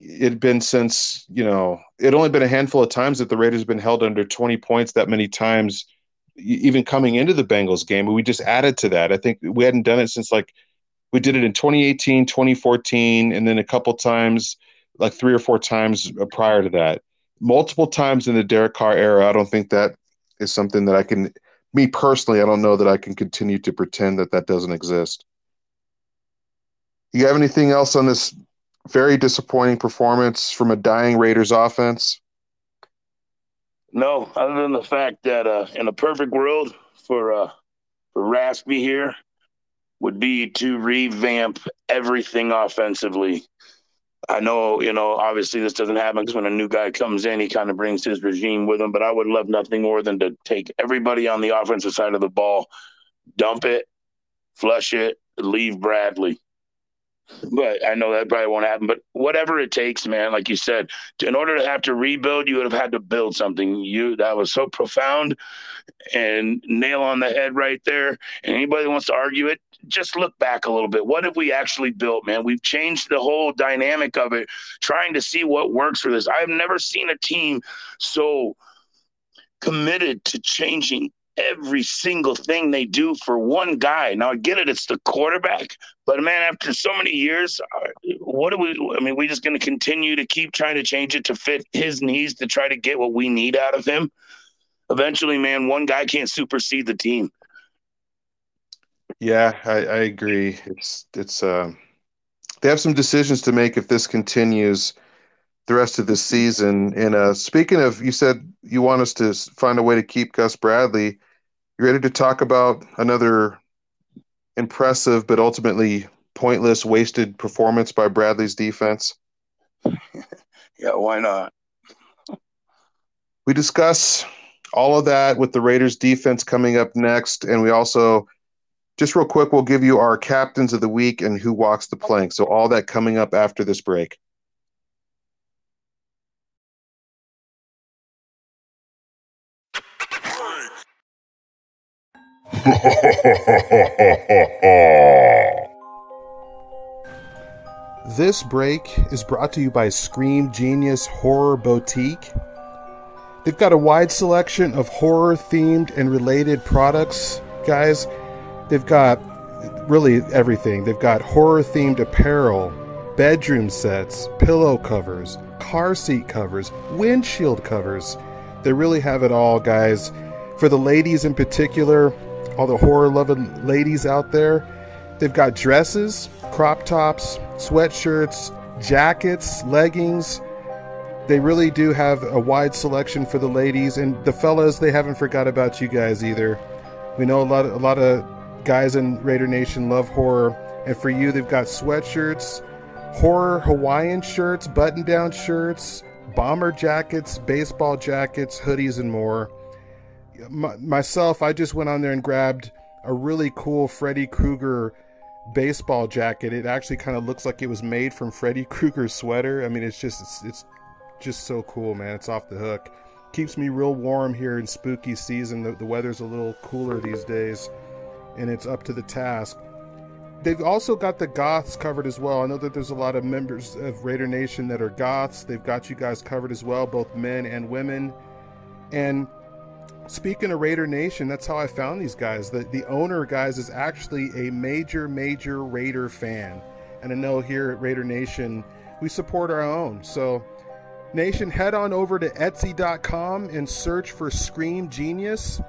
it had been since, you know, it only been a handful of times that the Raiders have been held under 20 points that many times, even coming into the Bengals game. And we just added to that. I think we hadn't done it since like we did it in 2018, 2014, and then a couple times, like three or four times prior to that. Multiple times in the Derek Carr era. I don't think that is something that I can, me personally, I don't know that I can continue to pretend that that doesn't exist. You have anything else on this very disappointing performance from a dying Raiders offense? No, other than the fact that uh, in a perfect world for uh, for Raspy here, would be to revamp everything offensively. I know, you know, obviously this doesn't happen because when a new guy comes in, he kind of brings his regime with him. But I would love nothing more than to take everybody on the offensive side of the ball, dump it, flush it, leave Bradley. But I know that probably won't happen. But whatever it takes, man, like you said, in order to have to rebuild, you would have had to build something. You that was so profound and nail on the head right there. And anybody wants to argue it, just look back a little bit. What have we actually built, man? We've changed the whole dynamic of it, trying to see what works for this. I've never seen a team so committed to changing every single thing they do for one guy. Now I get it, it's the quarterback, but man, after so many years, uh, what are we? I mean, we just going to continue to keep trying to change it to fit his needs to try to get what we need out of him. Eventually, man, one guy can't supersede the team. Yeah, I, I agree. It's it's uh, they have some decisions to make if this continues the rest of the season. And uh, speaking of, you said you want us to find a way to keep Gus Bradley. You ready to talk about another impressive but ultimately pointless, wasted performance by Bradley's defense? yeah, why not? We discuss all of that with the Raiders defense coming up next, and we also just real quick, we'll give you our captains of the week and who walks the plank. So all that coming up after this break. this break is brought to you by Scream Genius Horror Boutique. They've got a wide selection of horror themed and related products, guys They've got really everything. They've got horror themed apparel, bedroom sets, pillow covers, car seat covers, windshield covers. They really have it all, guys. For the ladies in particular, all the horror loving ladies out there, they've got dresses, crop tops, sweatshirts, jackets, leggings. They really do have a wide selection for the ladies and the fellas. They haven't forgot about you guys either. We know a lot, a lot of guys in Raider Nation love horror, and for you, they've got sweatshirts, horror Hawaiian shirts, button down shirts, bomber jackets, baseball jackets, hoodies, and more. My, myself, I just went on there and grabbed a really cool Freddy Krueger baseball jacket. It actually kind of looks like it was made from Freddy Krueger's sweater. I mean, it's just it's, it's just so cool, man. It's off the hook. Keeps me real warm here in spooky season. The, the weather's a little cooler these days and it's up to the task. They've also got the goths covered as well. I know that there's a lot of members of Raider Nation that are goths. They've got you guys covered as well, both men and women. And speaking of Raider Nation, that's how I found these guys. The the owner, guys, is actually a major, major Raider fan. And I know here at Raider Nation, we support our own. So Nation, head on over to Etsy.com and search for Scream Genius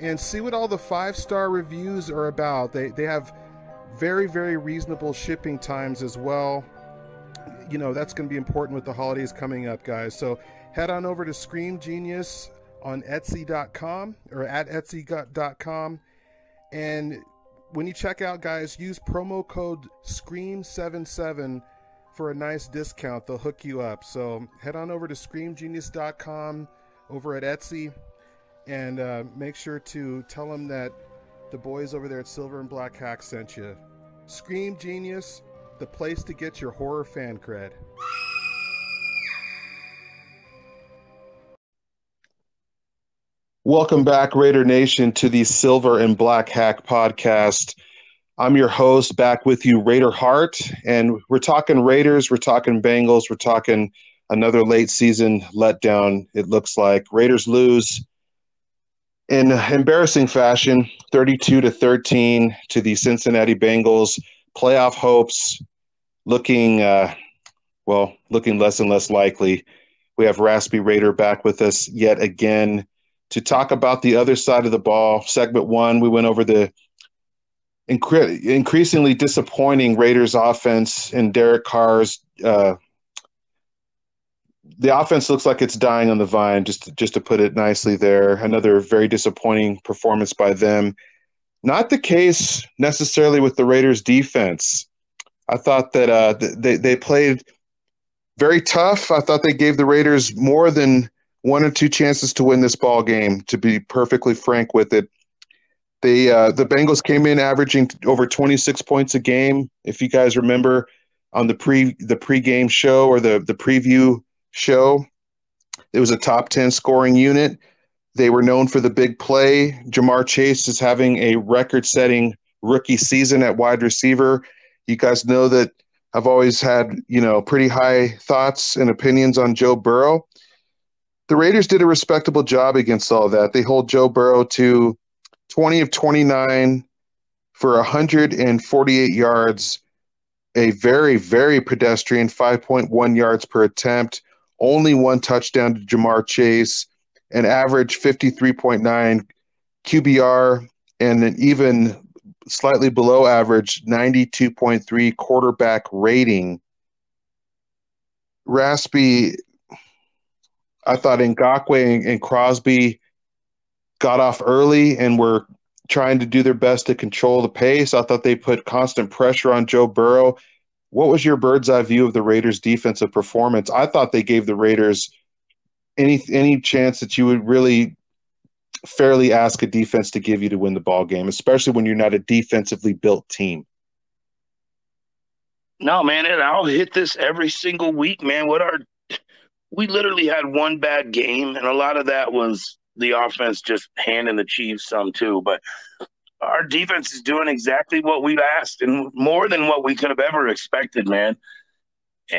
and see what all the five star reviews are about. They they have very very reasonable shipping times as well. You know that's going to be important with the holidays coming up, guys. So head on over to Scream Genius on Etsy.com or at Etsy.com and when you check out, guys, use promo code SCREAM77 for a nice discount. They'll hook you up. So head on over to screamgenius.com over at Etsy and uh, make sure to tell them that the boys over there at Silver and Black Hack sent you. Scream Genius, the place to get your horror fan cred. Welcome back, Raider Nation, to the Silver and Black Hack podcast. I'm your host, back with you, Raider Heart, and we're talking Raiders, we're talking Bengals, we're talking another late season letdown. It looks like Raiders lose in embarrassing fashion, 32 to 13 to the Cincinnati Bengals. Playoff hopes looking, uh, well, looking less and less likely. We have Raspy Raider back with us yet again to talk about the other side of the ball. Segment one, we went over the incre- increasingly disappointing Raiders offense and Derek Carr's uh, the offense looks like it's dying on the vine. Just to, just to put it nicely, there another very disappointing performance by them. Not the case necessarily with the Raiders' defense. I thought that uh, they they played very tough. I thought they gave the Raiders more than one or two chances to win this ball game. To be perfectly frank with it, they uh, the Bengals came in averaging over 26 points a game. If you guys remember on the pre the pregame show or the the preview show. It was a top 10 scoring unit. They were known for the big play. Ja'Marr Chase is having a record setting rookie season at wide receiver. You guys know that I've always had, you know, pretty high thoughts and opinions on Joe Burrow. The Raiders did a respectable job against all that. They hold Joe Burrow to 20 of 29 for 148 yards, a very, very pedestrian 5.1 yards per attempt only one touchdown to Ja'Marr Chase, an average 53.9 QBR, and an even slightly below average 92.3 quarterback rating. Raspy, I thought Ngakoue and, and Crosby got off early and were trying to do their best to control the pace. I thought they put constant pressure on Joe Burrow what was your bird's eye view of the Raiders' defensive performance? I thought they gave the Raiders any any chance that you would really fairly ask a defense to give you to win the ball game, especially when you're not a defensively built team. No, man, and I'll hit this every single week, man. What our we literally had one bad game, and a lot of that was the offense just handing the Chiefs some too. But our defense is doing exactly what we've asked and more than what we could have ever expected, man.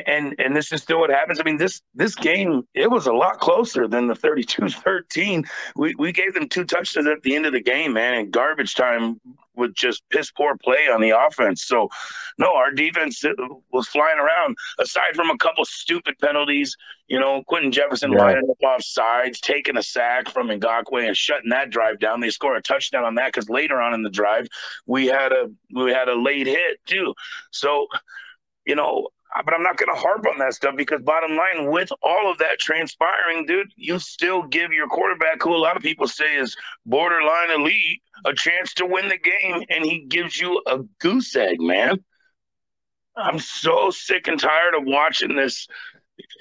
And and this is still what happens. I mean, this this game it was a lot closer than the 32-13. We we gave them two touchdowns at the end of the game, man, and garbage time with just piss poor play on the offense. So, no, our defense uh, was flying around. Aside from a couple stupid penalties, you know, Quinton Jefferson yeah. lining up off sides, taking a sack from Ngakoue and shutting that drive down. They score a touchdown on that because later on in the drive, we had a we had a late hit too. So, you know, but I'm not going to harp on that stuff because bottom line, with all of that transpiring, dude, you still give your quarterback, who a lot of people say is borderline elite, a chance to win the game, and he gives you a goose egg, man. I'm so sick and tired of watching this.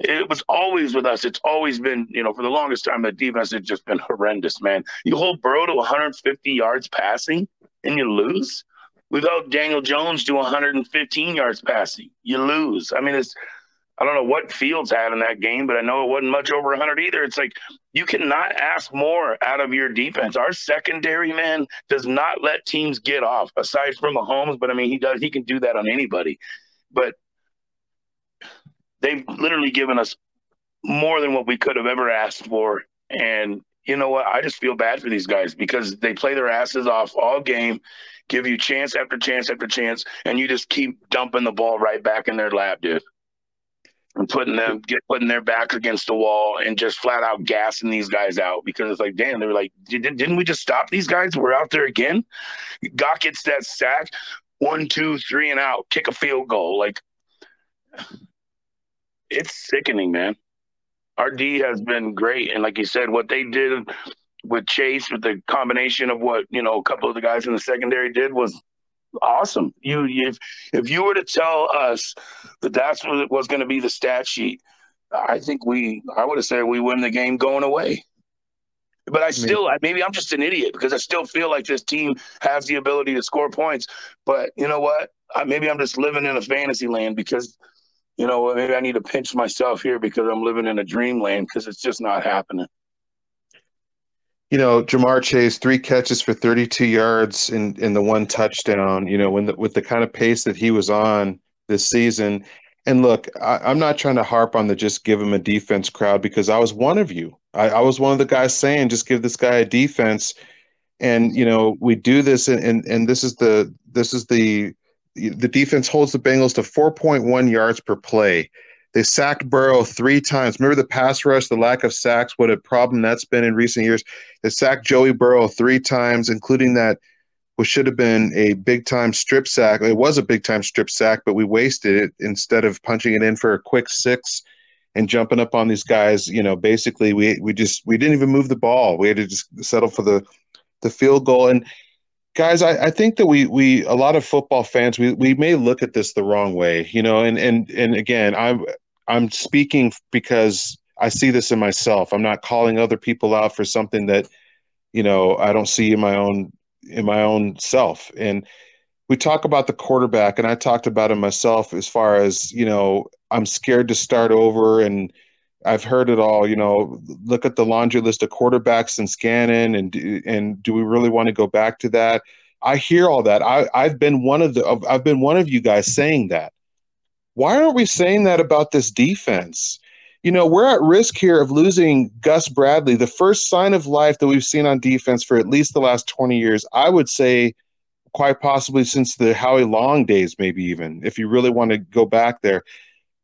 It was always with us. It's always been, you know, for the longest time, the defense has just been horrendous, man. You hold Burrow to 150 yards passing and you lose without Daniel Jones do 115 yards passing. You lose. I mean, it's I don't know what Fields had in that game, but I know it wasn't much over 100 either. It's like you cannot ask more out of your defense. Our secondary man does not let teams get off, aside from Mahomes. But I mean, he does. He can do that on anybody. But they've literally given us more than what we could have ever asked for, and you know what? I just feel bad for these guys because they play their asses off all game give you chance after chance after chance, and you just keep dumping the ball right back in their lap, dude. And putting them get putting their backs against the wall and just flat out gassing these guys out because it's like, damn, they were like, didn't we just stop these guys? We're out there again. Gok gets that sack, one, two, three, and out, kick a field goal. Like it's sickening, man. Our D has been great, and like you said, what they did with Chase, with the combination of what you know a couple of the guys in the secondary did was awesome. You if if you were to tell us that that's what was going to be the stat sheet, I think we I would have said we win the game going away. But I still, maybe I'm just an idiot because I still feel like this team has the ability to score points. But you know what? Maybe I'm just living in a fantasy land because, you know, maybe I need to pinch myself here because I'm living in a dreamland because it's just not happening you know, Ja'Marr Chase three catches for 32 yards in in the one touchdown. You know, when the, with the kind of pace that he was on this season. And look, I, am not trying to harp on the just give him a defense crowd because I was one of you. I, I, was one of the guys saying just give this guy a defense. And you know, we do this, and and, and this is the this is the the defense holds the Bengals to 4.1 yards per play. They sacked Burrow three times. Remember the pass rush, the lack of sacks, what a problem that's been in recent years. They sacked Joey Burrow three times, including that which should have been a big time strip sack. It was a big time strip sack, but we wasted it instead of punching it in for a quick six and jumping up on these guys. You know, basically we we just we didn't even move the ball. We had to just settle for the the field goal. And guys, I, I think that we we a lot of football fans we we may look at this the wrong way. You know, and and and again, I'm I'm speaking because I see this in myself. I'm not calling other people out for something that you know I don't see in my own in my own self. And we talk about the quarterback, and I talked about him myself as far as you know I'm scared to start over, and I've heard it all. You know, look at the laundry list of quarterbacks and Scannon, and and do we really want to go back to that? I hear all that. I I've been one of the I've been one of you guys saying that. Why aren't we saying that about this defense? You know, we're at risk here of losing Gus Bradley, the first sign of life that we've seen on defense for at least the last 20 years. I would say quite possibly since the Howie Long days, maybe even, if you really want to go back there.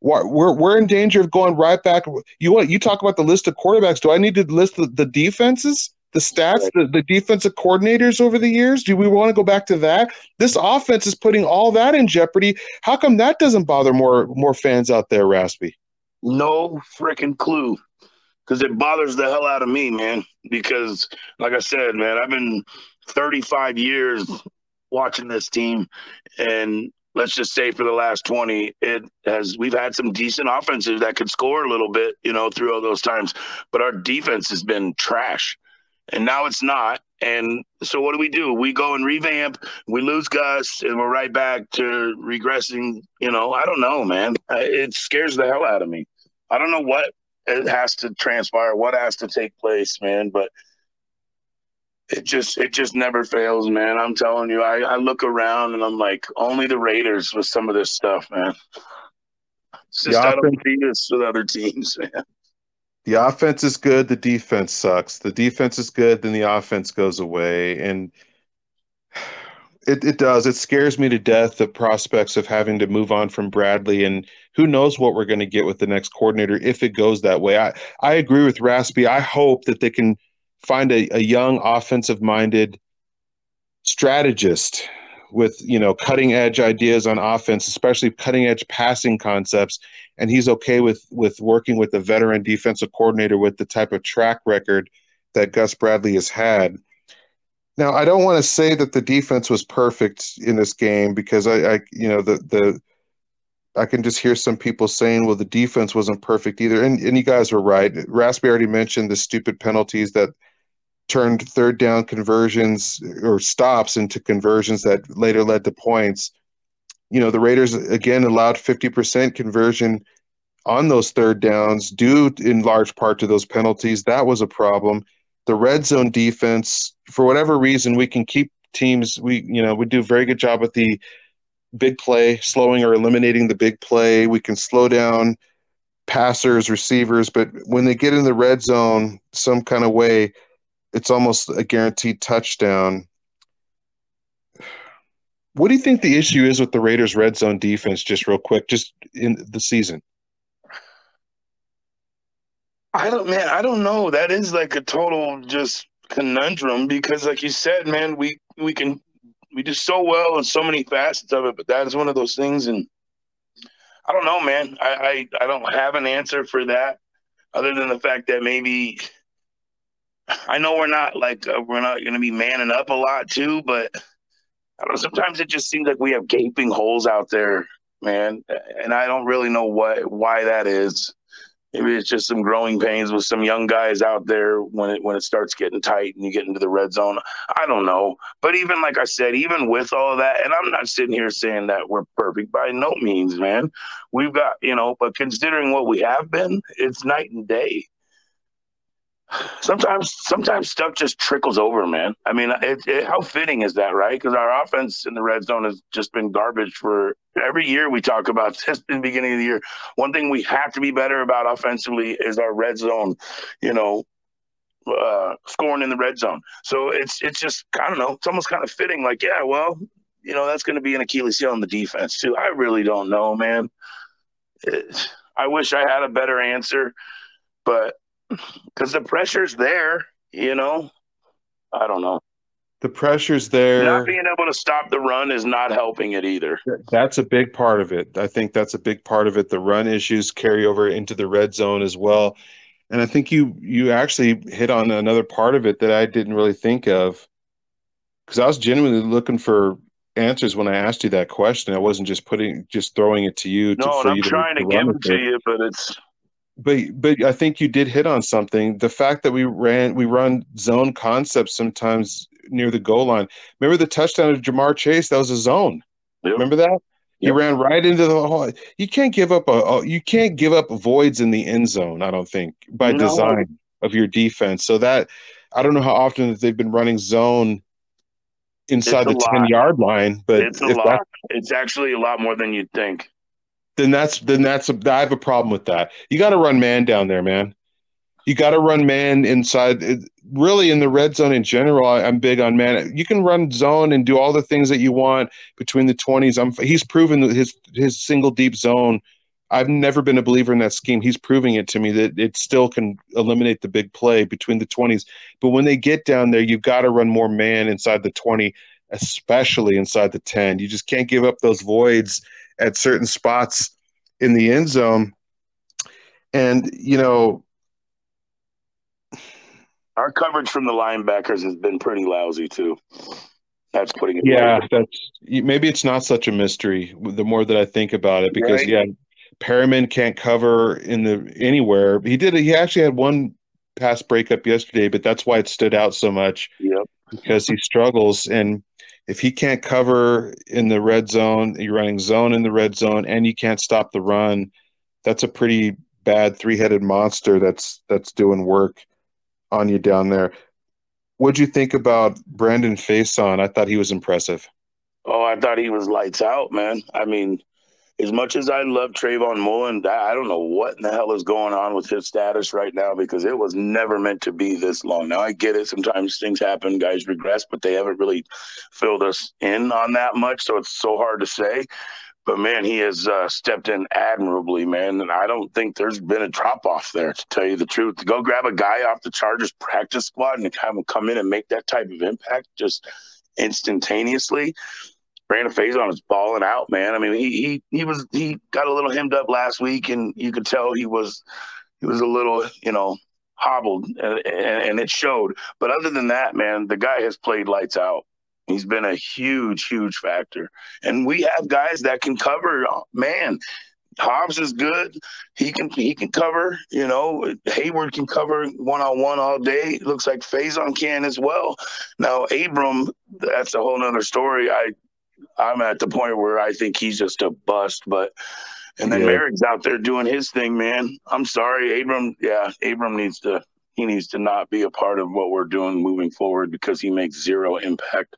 We're, we're in danger of going right back. You want you talk about the list of quarterbacks. Do I need to list the, the defenses, the stats, the, the defensive coordinators over the years? Do we want to go back to that? This offense is putting all that in jeopardy. How come that doesn't bother more more fans out there, Raspy? No freaking clue. Because it bothers the hell out of me, man. Because, like I said, man, I've been 35 years watching this team, and let's just say for the last 20, it has we've had some decent offenses that could score a little bit, you know, through all those times, but our defense has been trash. And now it's not. And so what do we do? We go and revamp, we lose Gus, and we're right back to regressing. You know, I don't know, man. It scares the hell out of me. I don't know what it has to transpire, what has to take place, man. But it just it just never fails, man. I'm telling you, I, I look around and I'm like, only the Raiders with some of this stuff, man. It's just I don't see this with other teams, man. The offense is good, the defense sucks. The defense is good, then the offense goes away. And it, it does. It scares me to death the prospects of having to move on from Bradley and who knows what we're going to get with the next coordinator if it goes that way. I, I agree with Raspy. I hope that they can find a, a young offensive minded strategist with you know cutting edge ideas on offense especially cutting edge passing concepts and he's okay with with working with a veteran defensive coordinator with the type of track record that Gus Bradley has had. Now, I don't want to say that the defense was perfect in this game because I, I, you know, the the I can just hear some people saying, "Well, the defense wasn't perfect either," and and you guys were right. Raspberry already mentioned the stupid penalties that turned third down conversions or stops into conversions that later led to points. You know, the Raiders again allowed fifty percent conversion on those third downs, due in large part to those penalties. That was a problem the red zone defense, for whatever reason, we can keep teams. We you know we do a very good job with the big play, slowing or eliminating the big play. We can slow down passers, receivers, but when they get in the red zone some kind of way, it's almost a guaranteed touchdown. What do you think the issue is with the Raiders' red zone defense? Just real quick, just in the season. I don't, man. I don't know. That is like a total just conundrum because, like you said, man, we we can we do so well in so many facets of it, but that is one of those things. And I don't know, man. I I, I don't have an answer for that, other than the fact that maybe I know we're not like uh, we're not going to be manning up a lot too, but I don't know. Sometimes it just seems like we have gaping holes out there, man, and I don't really know what why that is. Maybe it's just some growing pains with some young guys out there when it when it starts getting tight and you get into the red zone. I don't know, but even like I said, even with all of that, and I'm not sitting here saying that we're perfect by no means, man. We've got you know, but considering what we have been, it's night and day sometimes sometimes stuff just trickles over, man. I mean, it, it, how fitting is that, right? Because our offense in the red zone has just been garbage for every year. We talk about since the beginning of the year. One thing we have to be better about offensively is our red zone. You know, uh, scoring in the red zone. So it's it's just I don't know. It's almost kind of fitting. Like, yeah, well, you know, that's going to be an Achilles heel on the defense too. I really don't know, man. It, I wish I had a better answer, but because the pressure's there. You know, I don't know. The pressure's there. Not being able to stop the run is not helping it either. That's a big part of it. I think that's a big part of it. The run issues carry over into the red zone as well. And I think you you actually hit on another part of it that I didn't really think of. Because I was genuinely looking for answers when I asked you that question. I wasn't just putting just throwing it to you. No, to, I'm trying to, to give it to you, but it's but but I think you did hit on something. The fact that we ran we run zone concepts sometimes near the goal line. Remember the touchdown of Ja'Marr Chase? That was a zone. Yep. Remember that? He yep. ran right into the hole. You can't give up a, you can't give up voids in the end zone. I don't think by no. design of your defense. So that I don't know how often that they've been running zone inside the ten yard line, but it's a lot. It's actually a lot more than you'd think then that's then that's a, I have a problem with that. You got to run man down there, man. You got to run man inside. Really, in the red zone in general, I, am big on man. You can run zone and do all the things that you want between the twenties. I'm he's proven his his single deep zone. I've never been a believer in that scheme. He's proving it to me that it still can eliminate the big play between the 20s. But when they get down there, you've got to run more man inside the 20, especially inside the 10. You just can't give up those voids at certain spots in the end zone. And, you know, our coverage from the linebackers has been pretty lousy too. That's putting it. Yeah, that's maybe it's not such a mystery. The more that I think about it, because right. yeah, Perryman can't cover in the anywhere. He did. He actually had one pass breakup yesterday, but that's why it stood out so much. Yep. Because he struggles, and if he can't cover in the red zone, you're running zone in the red zone, and you can't stop the run. That's a pretty bad three-headed monster that's that's doing work on you down there. What'd you think about Brandon Facyson? I thought he was impressive. Oh, I thought he was lights out, man. I mean, as much as I love Trayvon Mullen, I don't know what in the hell is going on with his status right now because it was never meant to be this long. Now I get it. Sometimes things happen, guys regress, but they haven't really filled us in on that much, so it's so hard to say. But man, he has uh, stepped in admirably, man. And I don't think there's been a drop off there, to tell you the truth. To go grab a guy off the Chargers practice squad and have him come in and make that type of impact just instantaneously Brandon Facyson is balling out, man. I mean, he he he was he got a little hemmed up last week, and you could tell he was he was a little you know hobbled, and, and it showed. But other than that, man, the guy has played lights out. He's been a huge, huge factor, and we have guys that can cover. Man, Hobbs is good. He can he can cover. You know, Hayward can cover one on one all day. looks like Facyson can as well. Now Abram, that's a whole nother story. I I'm at the point where I think he's just a bust. But and then yeah. Moehrig's out there doing his thing, man. I'm sorry, Abram. Yeah, Abram needs to he needs to not be a part of what we're doing moving forward because he makes zero impact.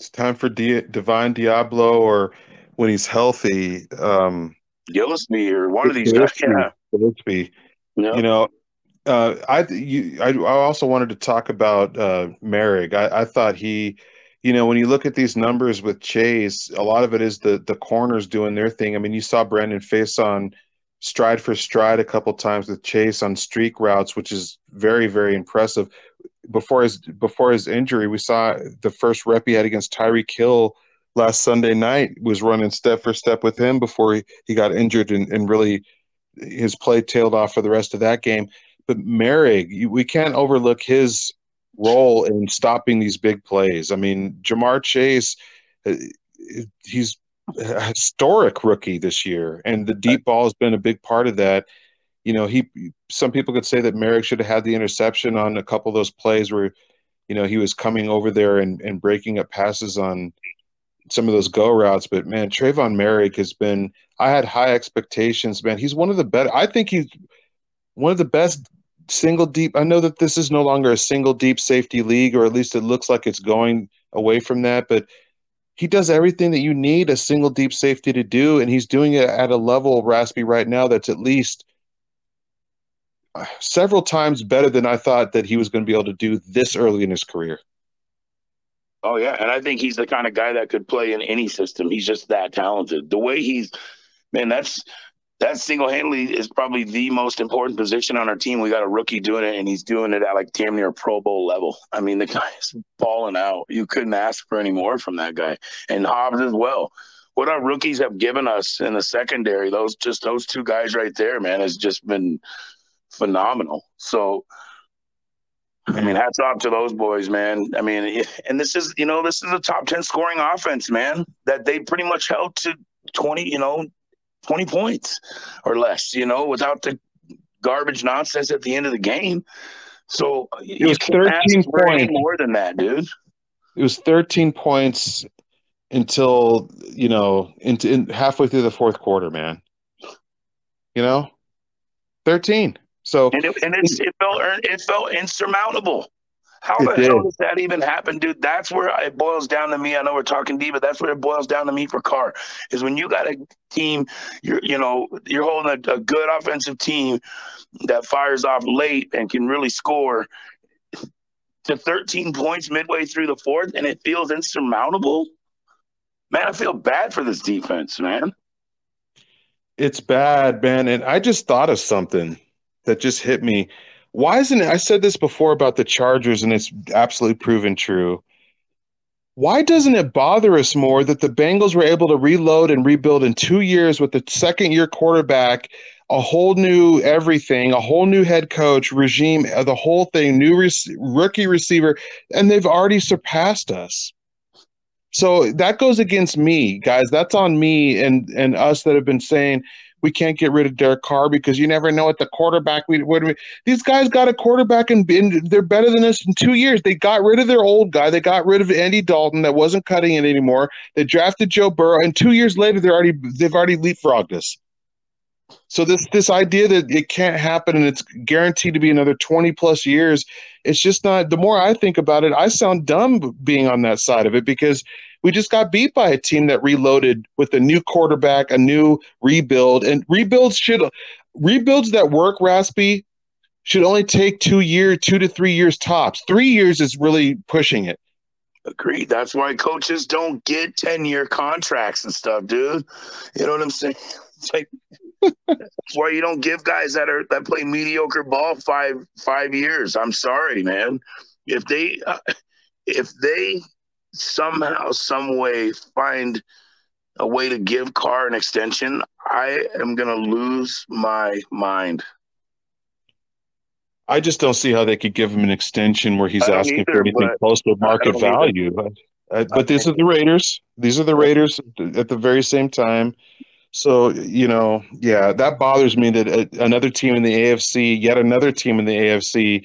It's time for Di- Divine Deablo, or when he's healthy, um, Gillespie, or one of these guys. Yeah, Gillespie. Yep. You know, uh, I you I, I also wanted to talk about uh, Moehrig. I, I thought he you know, when you look at these numbers with Chase, a lot of it is the the corners doing their thing. I mean, you saw Brandon Facyson stride for stride a couple times with Chase on streak routes, which is very very impressive. Before his before his injury, we saw the first rep he had against Tyreek Hill last Sunday night was running step for step with him before he, he got injured and, and really his play tailed off for the rest of that game. But Moehrig, we can't overlook his role in stopping these big plays. I mean, Ja'Marr Chase, uh, he's a historic rookie this year, and the deep ball has been a big part of that. You know, he. Some people could say that Moehrig should have had the interception on a couple of those plays where, you know, he was coming over there and, and breaking up passes on some of those go routes. But man, Trevon Moehrig has been. I had high expectations. Man, he's one of the better. I think he's one of the best single deep. I know that this is no longer a single deep safety league, or at least it looks like it's going away from that. But he does everything that you need a single deep safety to do, and he's doing it at a level, Raspy, right now that's at least uh, several times better than I thought that he was going to be able to do this early in his career. Oh yeah, and I think he's the kind of guy that could play in any system. He's just that talented. The way he's, man, that's that single handedly is probably the most important position on our team. We got a rookie doing it, and he's doing it at like damn near Pro Bowl level. I mean, the guy is balling out. You couldn't ask for any more from that guy, and Hobbs as well. What our rookies have given us in the secondary, those just those two guys right there, man, has just been phenomenal. So, I mean, hats off to those boys, man. I mean, and this is, you know, this is a top 10 scoring offense, man, that they pretty much held to 20, you know, 20 points or less, you know, without the garbage nonsense at the end of the game. So it was 13 points more than that, dude. It was 13 points until, you know, into in, halfway through the fourth quarter, man. You know, 13. So and it, and it felt it felt insurmountable. How the hell does that even happen, dude? That's where it boils down to me. I know we're talking deep, but that's where it boils down to me for Carr is when you got a team, you're you know you're holding a, a good offensive team that fires off late and can really score to 13 points midway through the fourth, and it feels insurmountable. Man, I feel bad for this defense, man. It's bad, man. And I just thought of something that just hit me why isn't it? I said this before about the Chargers, and it's absolutely proven true. Why doesn't it bother us more that the Bengals were able to reload and rebuild in two years with the second year quarterback, a whole new everything, a whole new head coach regime, uh, the whole thing, new rookie receiver, and they've already surpassed us. So that goes against me, guys. That's on me and and us that have been saying we can't get rid of Derek Carr because you never know what the quarterback we would. These guys got a quarterback and, and they're better than us in two years. They got rid of their old guy. They got rid of Andy Dalton that wasn't cutting it anymore. They drafted Joe Burrow, and two years later they're already they've already leapfrogged us. So this this idea that it can't happen and it's guaranteed to be another 20 plus years, it's just not the more I think about it, I sound dumb being on that side of it because we just got beat by a team that reloaded with a new quarterback, a new rebuild, and rebuilds should rebuilds that work, Raspy, should only take two year, two to three years tops. Three years is really pushing it. Agreed. That's why coaches don't get ten year contracts and stuff, dude. You know what I'm saying? It's like that's why you don't give guys that are that play mediocre ball five five years. I'm sorry, man. If they uh, if they somehow, some way find a way to give Carr an extension, I am going to lose my mind. I just don't see how they could give him an extension where he's asking either, for anything close to market value. But, uh, but these are the Raiders. These are the Raiders at the very same time. So, you know, yeah, that bothers me that uh, another team in the AFC, yet another team in the AFC,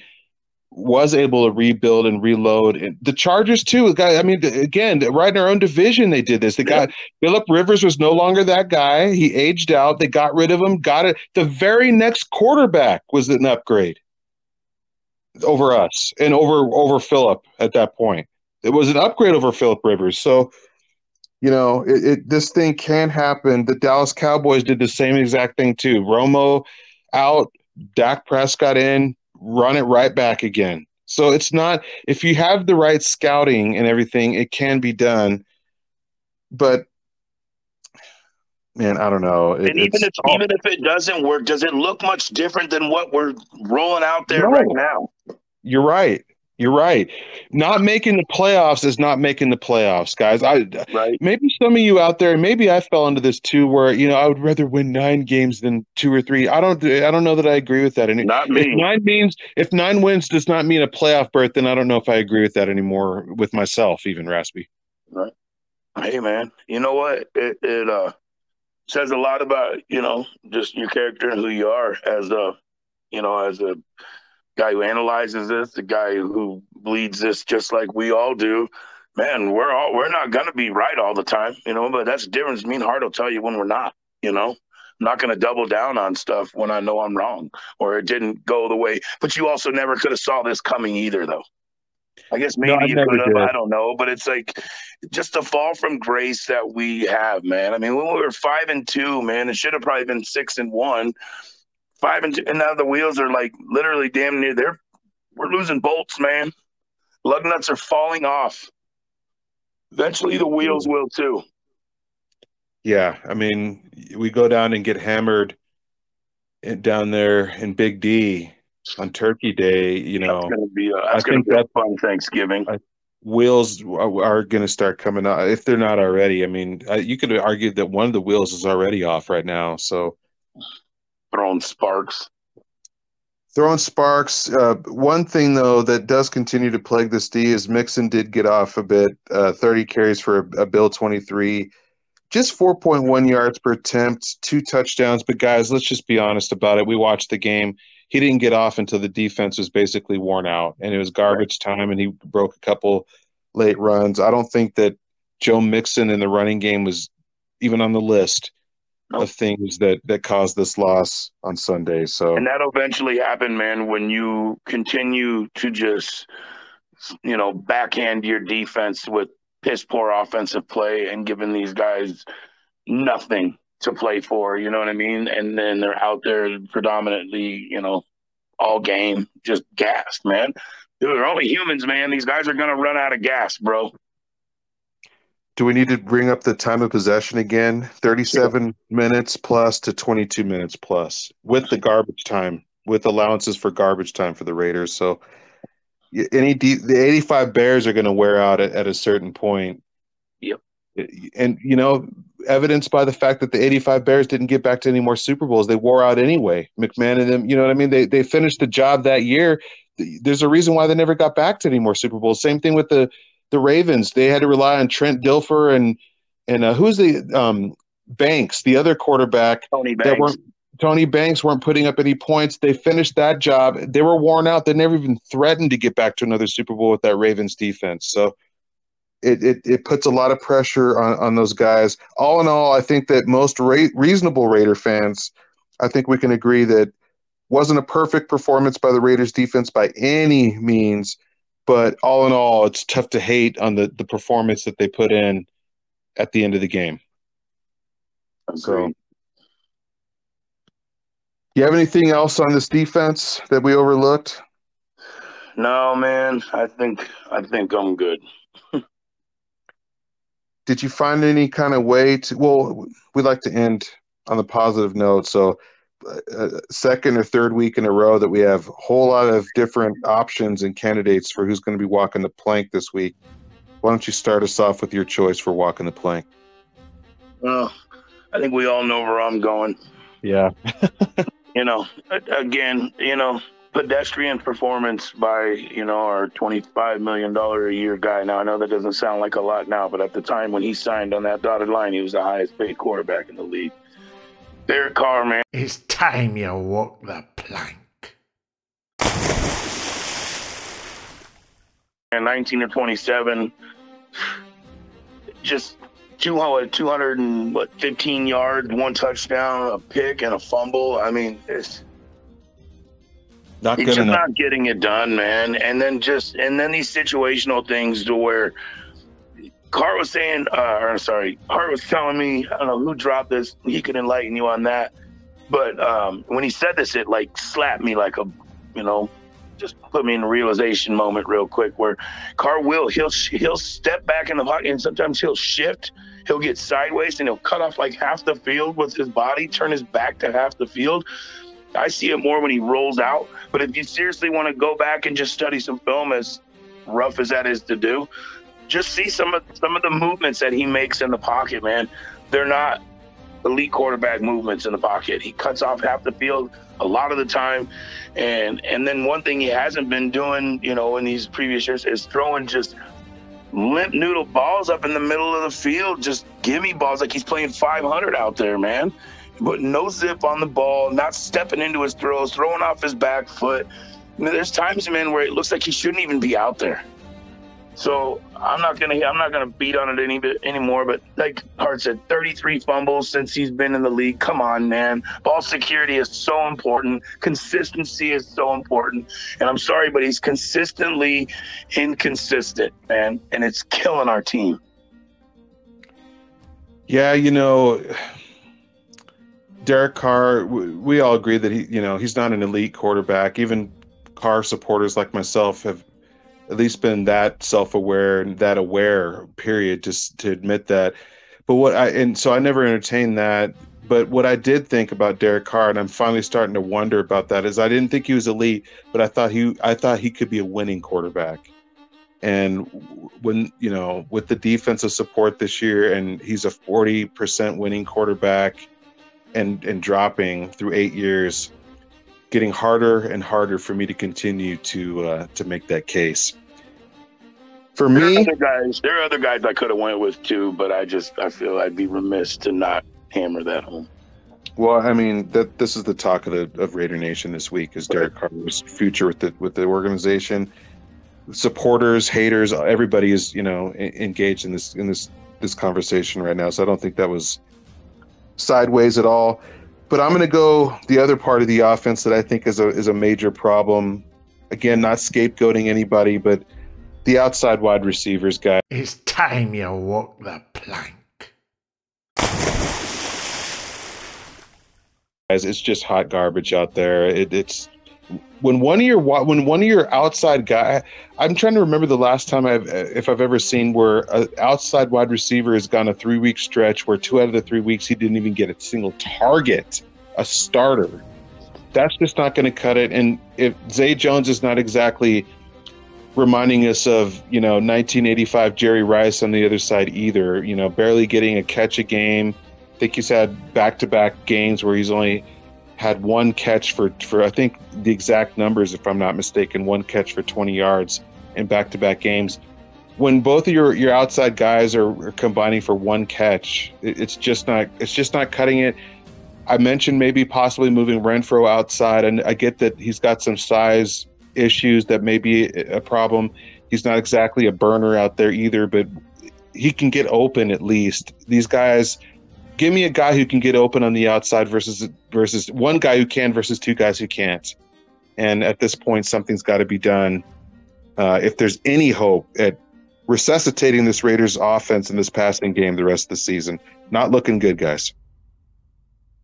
was able to rebuild and reload. And the Chargers too. Guy, I mean, again, right in our own division, they did this. They got Philip Rivers was no longer that guy. He aged out. They got rid of him. Got it. The very next quarterback was an upgrade over us and over over Philip at that point. It was an upgrade over Philip Rivers. So. You know, it, it this thing can happen. The Dallas Cowboys did the same exact thing too. Romo out, Dak Prescott in, run it right back again. So it's not if you have the right scouting and everything, it can be done. But man, I don't know. It, and even if all, even if it doesn't work, does it look much different than what we're rolling out there no, right now? You're right. You're right. Not making the playoffs is not making the playoffs, guys. I right. maybe some of you out there, maybe I fell into this too, where you know I would rather win nine games than two or three. I don't. I don't know that I agree with that. And not me. If nine means if nine wins does not mean a playoff berth, then I don't know if I agree with that anymore with myself, even Raspy. Right. Hey man, you know what? It it uh says a lot about you know just your character and who you are as a you know as a guy who analyzes this, the guy who bleeds this just like we all do. Man, we're all we're not gonna be right all the time, you know, but that's the difference. Me and Hart will tell you when we're not, you know. I'm not gonna double down on stuff when I know I'm wrong or it didn't go the way. But you also never could have saw this coming either, though. I guess maybe No, you could have. I don't know, but it's like just the fall from grace that we have, man. I mean, when we were five and two, man, it should have probably been six and one. Five and and now the wheels are like literally damn near. They're we're losing bolts, man. Lug nuts are falling off. Eventually, the wheels will too. Yeah, I mean, we go down and get hammered down there in Big D on Turkey Day. You know, That's gonna be a, I that's gonna think be a that- fun Thanksgiving. wheels are, are going to start coming out if they're not already. I mean, uh, you could argue that one of the wheels is already off right now. So Throwing sparks. throwing sparks. Uh, one thing though that does continue to plague this D is Mixon did get off a bit. Uh, Thirty carries for a, a Bill twenty three. Just 4.1 yards per attempt, two touchdowns. But guys, let's just be honest about it. We watched the game. He didn't get off until the defense was basically worn out, and it was garbage time, and he broke a couple late runs. I don't think that Joe Mixon in the running game was even on the list Nope. of things that that caused this loss on Sunday. So And that'll eventually happen, man, when you continue to just, you know, backhand your defense with piss poor offensive play and giving these guys nothing to play for. You know what I mean? And then they're out there predominantly, you know, all game, just gassed, man. Dude, they're only humans, man. These guys are going to run out of gas, bro. Do we need to bring up the time of possession again? 37 minutes plus to 22 minutes plus with the garbage time, with allowances for garbage time for the Raiders. So any de- the 85 Bears are going to wear out at, at a certain point. Yep. And you know, evidenced by the fact that the 85 Bears didn't get back to any more Super Bowls. They wore out anyway. McMahon and them, you know what I mean? They they finished the job that year. There's a reason why they never got back to any more Super Bowls. Same thing with the the Ravens. They had to rely on Trent Dilfer and and uh, who's the um, Banks, the other quarterback Tony that Banks. weren't Tony Banks weren't putting up any points. They finished that job. They were worn out. They never even threatened to get back to another Super Bowl with that Ravens defense. So it it, it puts a lot of pressure on, on those guys. All in all, I think that most ra- reasonable Raider fans, I think we can agree that wasn't a perfect performance by the Raiders defense by any means, but all in all, it's tough to hate on the the performance that they put in at the end of the game. So, Agreed. you have anything else on this defense that we overlooked? No, man. I think I think I'm good. Did you find any kind of way to? Well, we like to end on the positive note. So, second or third week in a row that we have a whole lot of different options and candidates for who's going to be walking the plank this week. Why don't you start us off with your choice for walking the plank? Well, I think we all know where I'm going. Yeah. you know, again, you know, pedestrian performance by, you know, our $25 million a year guy. Now, I know that doesn't sound like a lot now, but at the time when he signed on that dotted line, he was the highest paid quarterback in the league. Derek Carr, man. It's time you walk the plank. and 19 or 27 just 200 200 and what 15 yards one touchdown a pick and a fumble i mean it's Not he's good just enough. not getting it done man and then just and then these situational things to where Carr was saying, uh, or sorry, Hart was telling me, I don't know who dropped this. He could enlighten you on that. But um, when he said this, it like slapped me like a, you know, just put me in a realization moment real quick where Carr will he'll he'll step back in the pocket and sometimes he'll shift, he'll get sideways and he'll cut off like half the field with his body, turn his back to half the field. I see it more when he rolls out. But if you seriously want to go back and just study some film, as rough as that is to do, just see some of some of the movements that he makes in the pocket, man. They're not elite quarterback movements in the pocket. He cuts off half the field a lot of the time. And and then one thing he hasn't been doing, you know, in these previous years is throwing just limp noodle balls up in the middle of the field, just gimme balls like he's playing 500 out there, man. But no zip on the ball, not stepping into his throws, throwing off his back foot. I mean, there's times, man, where it looks like he shouldn't even be out there. So I'm not gonna I'm not gonna beat on it any bit anymore. But like Hart said, 33 fumbles since he's been in the league. Come on, man. Ball security is so important. Consistency is so important. And I'm sorry, but he's consistently inconsistent, man, and it's killing our team. Yeah, you know, Derek Carr. We all agree that he, you know, he's not an elite quarterback. Even Carr supporters like myself have at least been that self-aware and that aware period just to admit that. But what i and so i never entertained that. But what i did think about derek carr and i'm finally starting to wonder about that is i didn't think he was elite but i thought he i thought he could be a winning quarterback. And when you know with the defensive support this year and he's a 40% winning quarterback and and dropping through eight years getting harder and harder for me to continue to uh, to make that case for There are me, other guys, there are other guys I could have went with too, but I just I feel I'd be remiss to not hammer that home. well, I mean that this is the talk of the of Raider Nation this week is Derek Carr's future with the with the organization. Supporters, haters, everybody is you know engaged in this in this this conversation right now. So I don't think that was sideways at all. But I'm going to go the other part of the offense that I think is a is a major problem. Again, not scapegoating anybody, but the outside wide receivers guy. It's time you walk the plank. guys. It's just hot garbage out there. It, it's when one of your when one of your outside guy. I'm trying to remember the last time I've if I've ever seen where an outside wide receiver has gone a three week stretch where two out of the three weeks he didn't even get a single target, a starter. That's just not going to cut it. And if Zay Jones is not exactly reminding us of you know 1985 Jerry Rice on the other side either. You know, barely getting a catch a game. I think he's had back to back games where he's only had one catch for for I think the exact numbers, if I'm not mistaken, one catch for 20 yards in back to back games. When both of your your outside guys are, are combining for one catch, it, it's just not it's just not cutting it. I mentioned maybe possibly moving Renfrow outside, and I get that he's got some size issues that may be a problem. He's not exactly a burner out there either, but he can get open at least. These guys, give me a guy who can get open on the outside versus versus one guy who can versus two guys who can't. And at this point, something's got to be done. Uh, if there's any hope at resuscitating this Raiders offense in this passing game the rest of the season, not looking good, guys.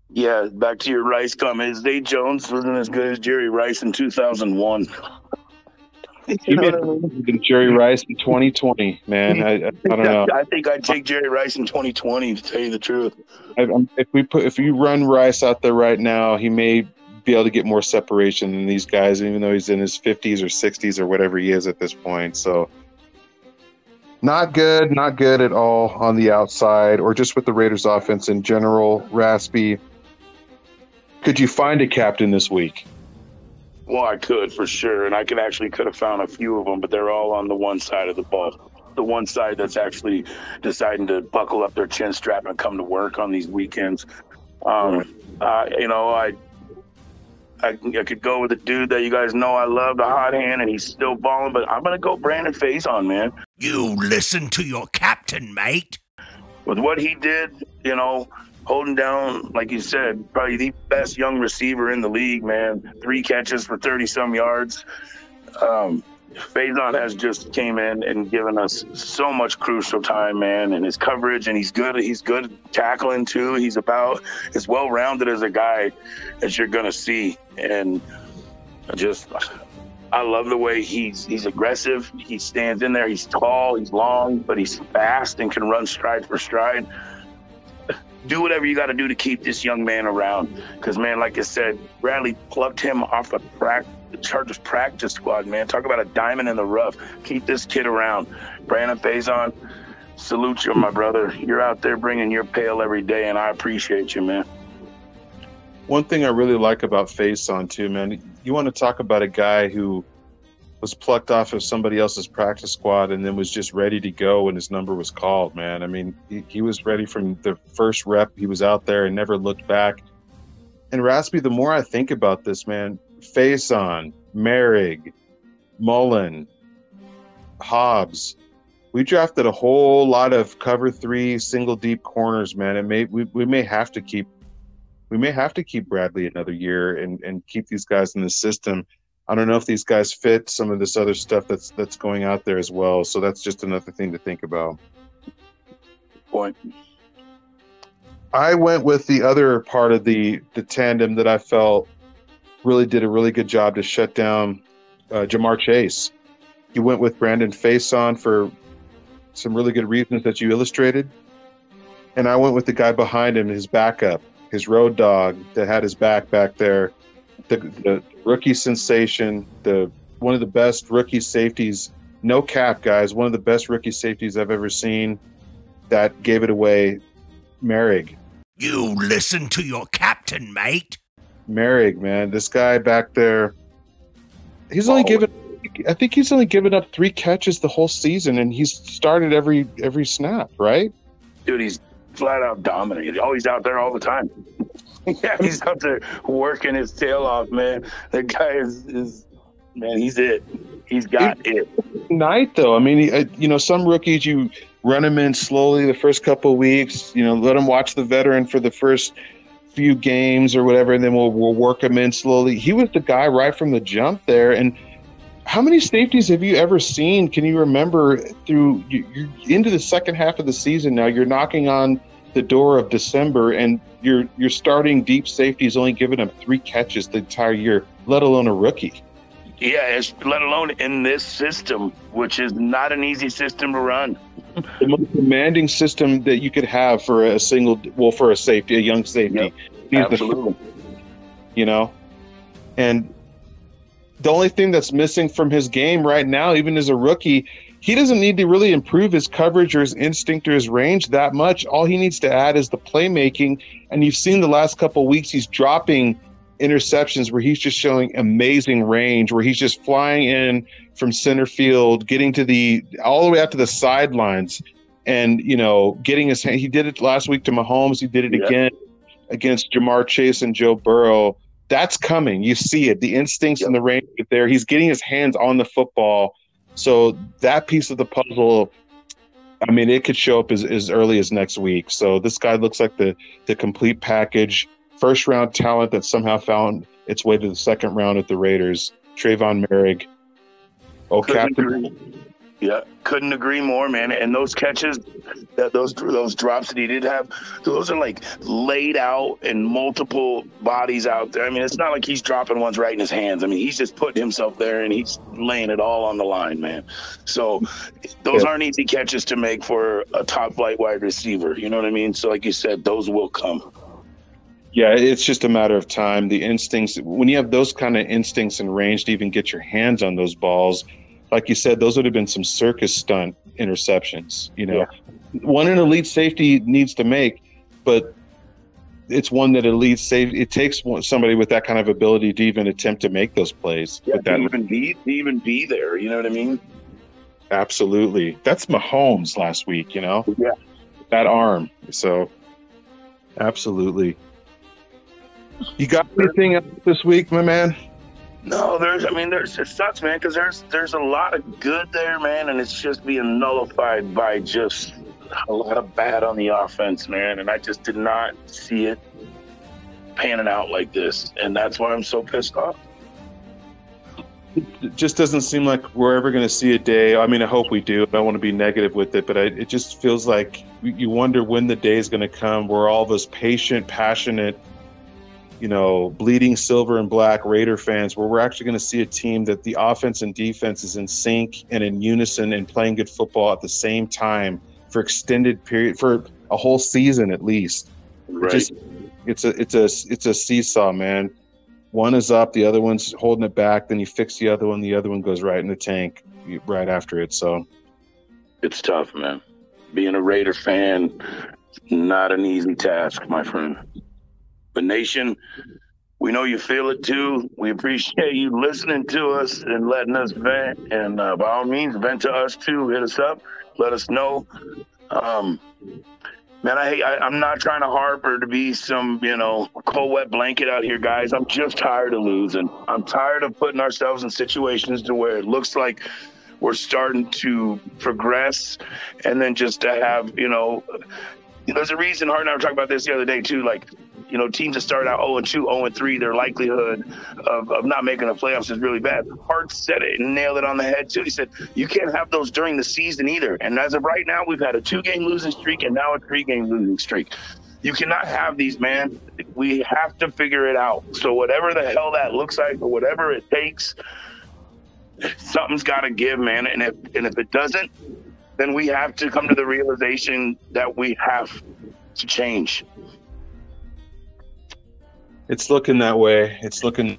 Yeah, back to your Rice comment. Zay Jones wasn't as good as Jerry Rice in 2001. You I mean? Jerry Rice in 2020, man. I, I, I don't know. I think I'd take Jerry Rice in 2020 to tell you the truth. I, if we put if you run Rice out there right now, he may be able to get more separation than these guys, even though he's in his 50s or 60s or whatever he is at this point. So, not good, not good at all on the outside or just with the Raiders offense in general. Raspy, could you find a captain this week? Well, I could for sure, and I could actually could have found a few of them, but they're all on the one side of the ball. The one side that's actually deciding to buckle up their chin strap and come to work on these weekends. Um, uh, you know, I, I I could go with the dude that you guys know I love, the hot hand, and he's still balling. But I'm gonna go Brandon Facyson, man. You listen to your captain, mate. with what he did, you know, holding down, like you said, probably the best young receiver in the league, man. Three catches for 30 some yards. Um, Facyson has just came in and given us so much crucial time, man, and his coverage, and he's good. He's good tackling too. He's about as well rounded as a guy as you're gonna see, and I just I love the way he's he's aggressive. He stands in there. He's tall. He's long, but he's fast and can run stride for stride. Do whatever you got to do to keep this young man around. Because man, like I said, Bradley plucked him off a practice, the Chargers practice squad. Man, talk about a diamond in the rough. Keep this kid around. Brandon Facyson, salute you, my brother. You're out there bringing your pail every day, and I appreciate you, man. One thing I really like about Facyson too, man, you want to talk about a guy who was plucked off of somebody else's practice squad and then was just ready to go when his number was called, man. I mean, he, he was ready from the first rep. He was out there and never looked back. And Raspy, the more I think about this, man, Facyson, Moehrig, Mullen, Hobbs, we drafted a whole lot of cover three single deep corners, man. And may we, we may have to keep we may have to keep Bradley another year and, and keep these guys in the system. I don't know if these guys fit some of this other stuff that's that's going out there as well. So that's just another thing to think about. Point. I went with the other part of the the tandem that I felt really did a really good job to shut down uh, Ja'Marr Chase. You went with Brandon Facyson for some really good reasons that you illustrated, and I went with the guy behind him, his backup, his road dog that had his back back there, the, the rookie sensation, the one of the best rookie safeties. No cap, guys. One of the best rookie safeties I've ever seen. That gave it away. Moehrig. You listen to your captain, mate. Moehrig, man, this guy back there. He's only Oh. given. I think he's only given up three catches the whole season, and he's started every every snap. Right? Dude, he's flat out dominated. Oh, he's out there all the time. yeah, he's out there working his tail off, man. The guy is, is man, he's it. He's got it. Night though. I mean, he- you know, some rookies you run them in slowly the first couple of weeks. You know, let them watch the veteran for the first few games or whatever, and then we'll we'll work him in slowly. He was the guy right from the jump there. And how many safeties have you ever seen? Can you remember through you, you're into the second half of the season now? You're knocking on the door of December, and you're you're starting deep safeties only giving up three catches the entire year, let alone a rookie. Yeah, let alone in this system, which is not an easy system to run. the most demanding system that you could have for a single well for a safety a young safety Yep, He's the Absolutely. you know and the only thing that's missing from his game right now even as a rookie he doesn't need to really improve his coverage or his instinct or his range that much. All he needs to add is the playmaking. And you've seen the last couple of weeks he's dropping interceptions where he's just showing amazing range where he's just flying in from center field getting to the all the way out to the sidelines and you know getting his hand. He did it last week to Mahomes. He did it Yeah. again against Ja'Marr Chase and Joe Burrow. That's coming. You see it. The instincts and the range are there. He's getting his hands on the football so that piece of the puzzle I mean it could show up as, as early as next week. So this guy looks like the the complete package. First round talent that somehow found its way to the second round at the Raiders Trevon Moehrig. Oh captain. Yeah, couldn't agree more, man. And those catches, that those those drops that he did have, those are like laid out and multiple bodies out there. I mean, it's not like he's dropping ones right in his hands. I mean, he's just putting himself there and he's laying it all on the line, man. So those Yeah. aren't easy catches to make for a top flight wide receiver. You know what I mean? So like you said, those will come. Yeah, it's just a matter of time. The instincts, when you have those kind of instincts and range to even get your hands on those balls, like you said, those would have been some circus stunt interceptions. You know, one an elite safety needs to make, but it's one that elite safety. It takes somebody with that kind of ability to even attempt to make those plays. Yeah, with to that, even be to even be there. You know what I mean? absolutely, that's Mahomes last week. You know, Yeah. that arm. So, absolutely. You got anything else this week, my man? No, there's. I mean, there's. It sucks, man, because there's there's a lot of good there, man, and it's just being nullified by just a lot of bad on the offense, man. And I just did not see it panning out like this, and that's why I'm so pissed off. it just doesn't seem like we're ever going to see a day. I mean, I hope we do. I don't want to be negative with it, but I, it just feels like you wonder when the day is going to come where all us patient, passionate, you know, bleeding silver and black Raider fans, where we're actually going to see a team that the offense and defense is in sync and in unison and playing good football at the same time for extended period for a whole season at least. Right. Just it's a it's a it's a seesaw, man. One is up, the other one's holding it back. Then you fix the other one, the other one goes right in the tank right after it. So it's tough, man. Being a Raider fan, not an easy task, my friend. But nation, we know you feel it too. We appreciate you listening to us and letting us vent. And uh, by all means, vent to us too. Hit us up. Let us know. Um, man, I, I I'm not trying to harp or to be some you know cold wet blanket out here, guys. I'm just tired of losing. I'm tired of putting ourselves in situations to where it looks like we're starting to progress, and then just to have you know. There's a reason Hart and I were talking about this the other day too. Like you know, teams that start out 0 and 2, 0 and 3, their likelihood of, of not making the playoffs is really bad. Hart said it and nailed it on the head, too. He said, you can't have those during the season either. And as of right now, we've had a two game losing streak and now a three game losing streak. You cannot have these, man. We have to figure it out. So, whatever the hell that looks like or whatever it takes, something's got to give, man. And if, and if it doesn't, then we have to come to the realization that we have to change. It's looking that way. It's looking.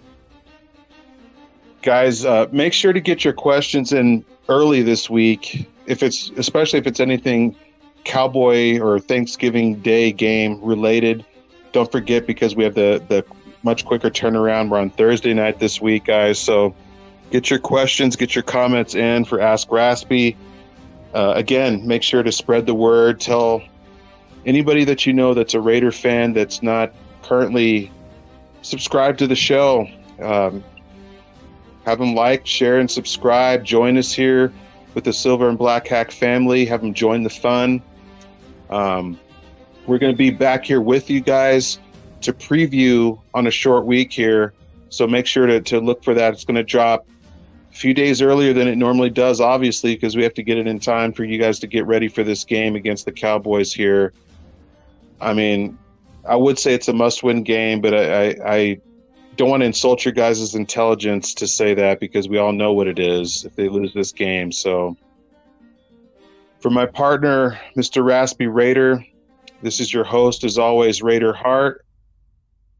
Guys, uh, make sure to get your questions in early this week. If it's especially if it's anything Cowboy or Thanksgiving Day game related, don't forget because we have the the much quicker turnaround. We're on Thursday night this week, guys. So get your questions, get your comments in for Ask Raspy. Uh, again, make sure to spread the word. Tell anybody that you know that's a Raider fan that's not currently subscribed to the show. Um, have them like, share, and subscribe. Join us here with the Silver and Black Hack family. Have them join the fun. Um, we're going to be back here with you guys to preview on a short week here. So make sure to, to look for that. It's going to drop few days earlier than it normally does, obviously, because we have to get it in time for you guys to get ready for this game against the Cowboys here. I mean, I would say it's a must-win game, but I, I, I don't want to insult your guys' intelligence to say that because we all know what it is if they lose this game. So, for my partner, Mr. Raspy Raider, this is your host, as always, Raider Hart.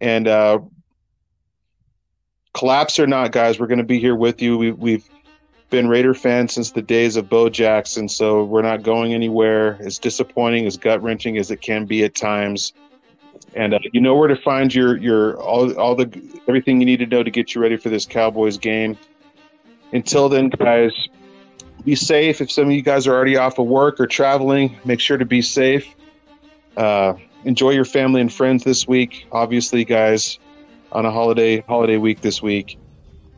And uh, collapse or not, guys, we're going to be here with you. We, we've been Raider fans since the days of Bo Jackson, so we're not going anywhere. As disappointing, as gut wrenching as it can be at times and uh, you know where to find your your all all the everything you need to know to get you ready for this Cowboys game. Until then, guys, be safe. If some of you guys are already off of work or traveling, make sure to be safe. Uh, enjoy your family and friends this week. Obviously, guys, on a holiday holiday week this week,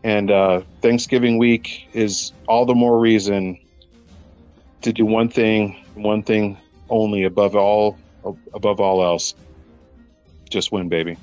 and uh, Thanksgiving week is all the more reason to do one thing, one thing only above all above all else just win, baby.